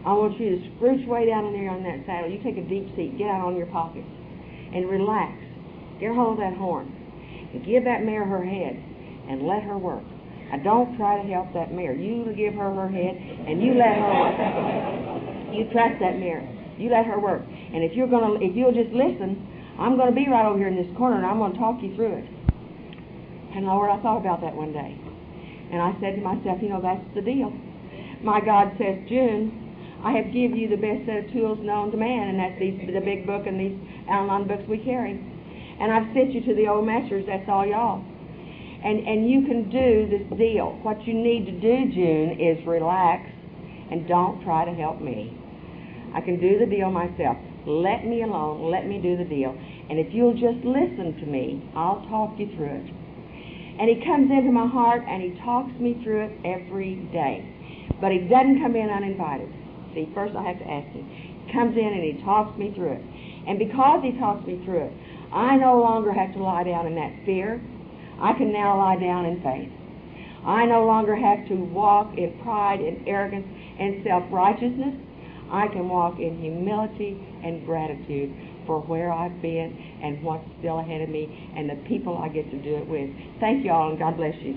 I want you to scrooch way down in there on that saddle. You take a deep seat, get out on your pockets, and relax. Get hold of that horn. And give that mare her head, and let her work. Now, don't try to help that mare. You give her her head, and you let her work. You trust that mare. You let her work. And if you're gonna, if you'll just listen, I'm gonna be right over here in this corner, and I'm gonna talk you through it. And Lord, I thought about that one day. And I said to myself, you know, that's the deal. My God says, June, I have given you the best set of tools known to man, and that's these, the big book and these outline books we carry. And I've sent you to the old masters, that's all y'all. And, and you can do this deal. What you need to do, June, is relax and don't try to help me. I can do the deal myself. Let me alone. Let me do the deal. And if you'll just listen to me, I'll talk you through it. And he comes into my heart and he talks me through it every day. But he doesn't come in uninvited. See, first I have to ask him. He comes in and he talks me through it. And because he talks me through it, I no longer have to lie down in that fear. I can now lie down in faith. I no longer have to walk in pride and arrogance and self-righteousness. I can walk in humility and gratitude for where I've been and what's still ahead of me and the people I get to do it with. Thank you all and God bless you.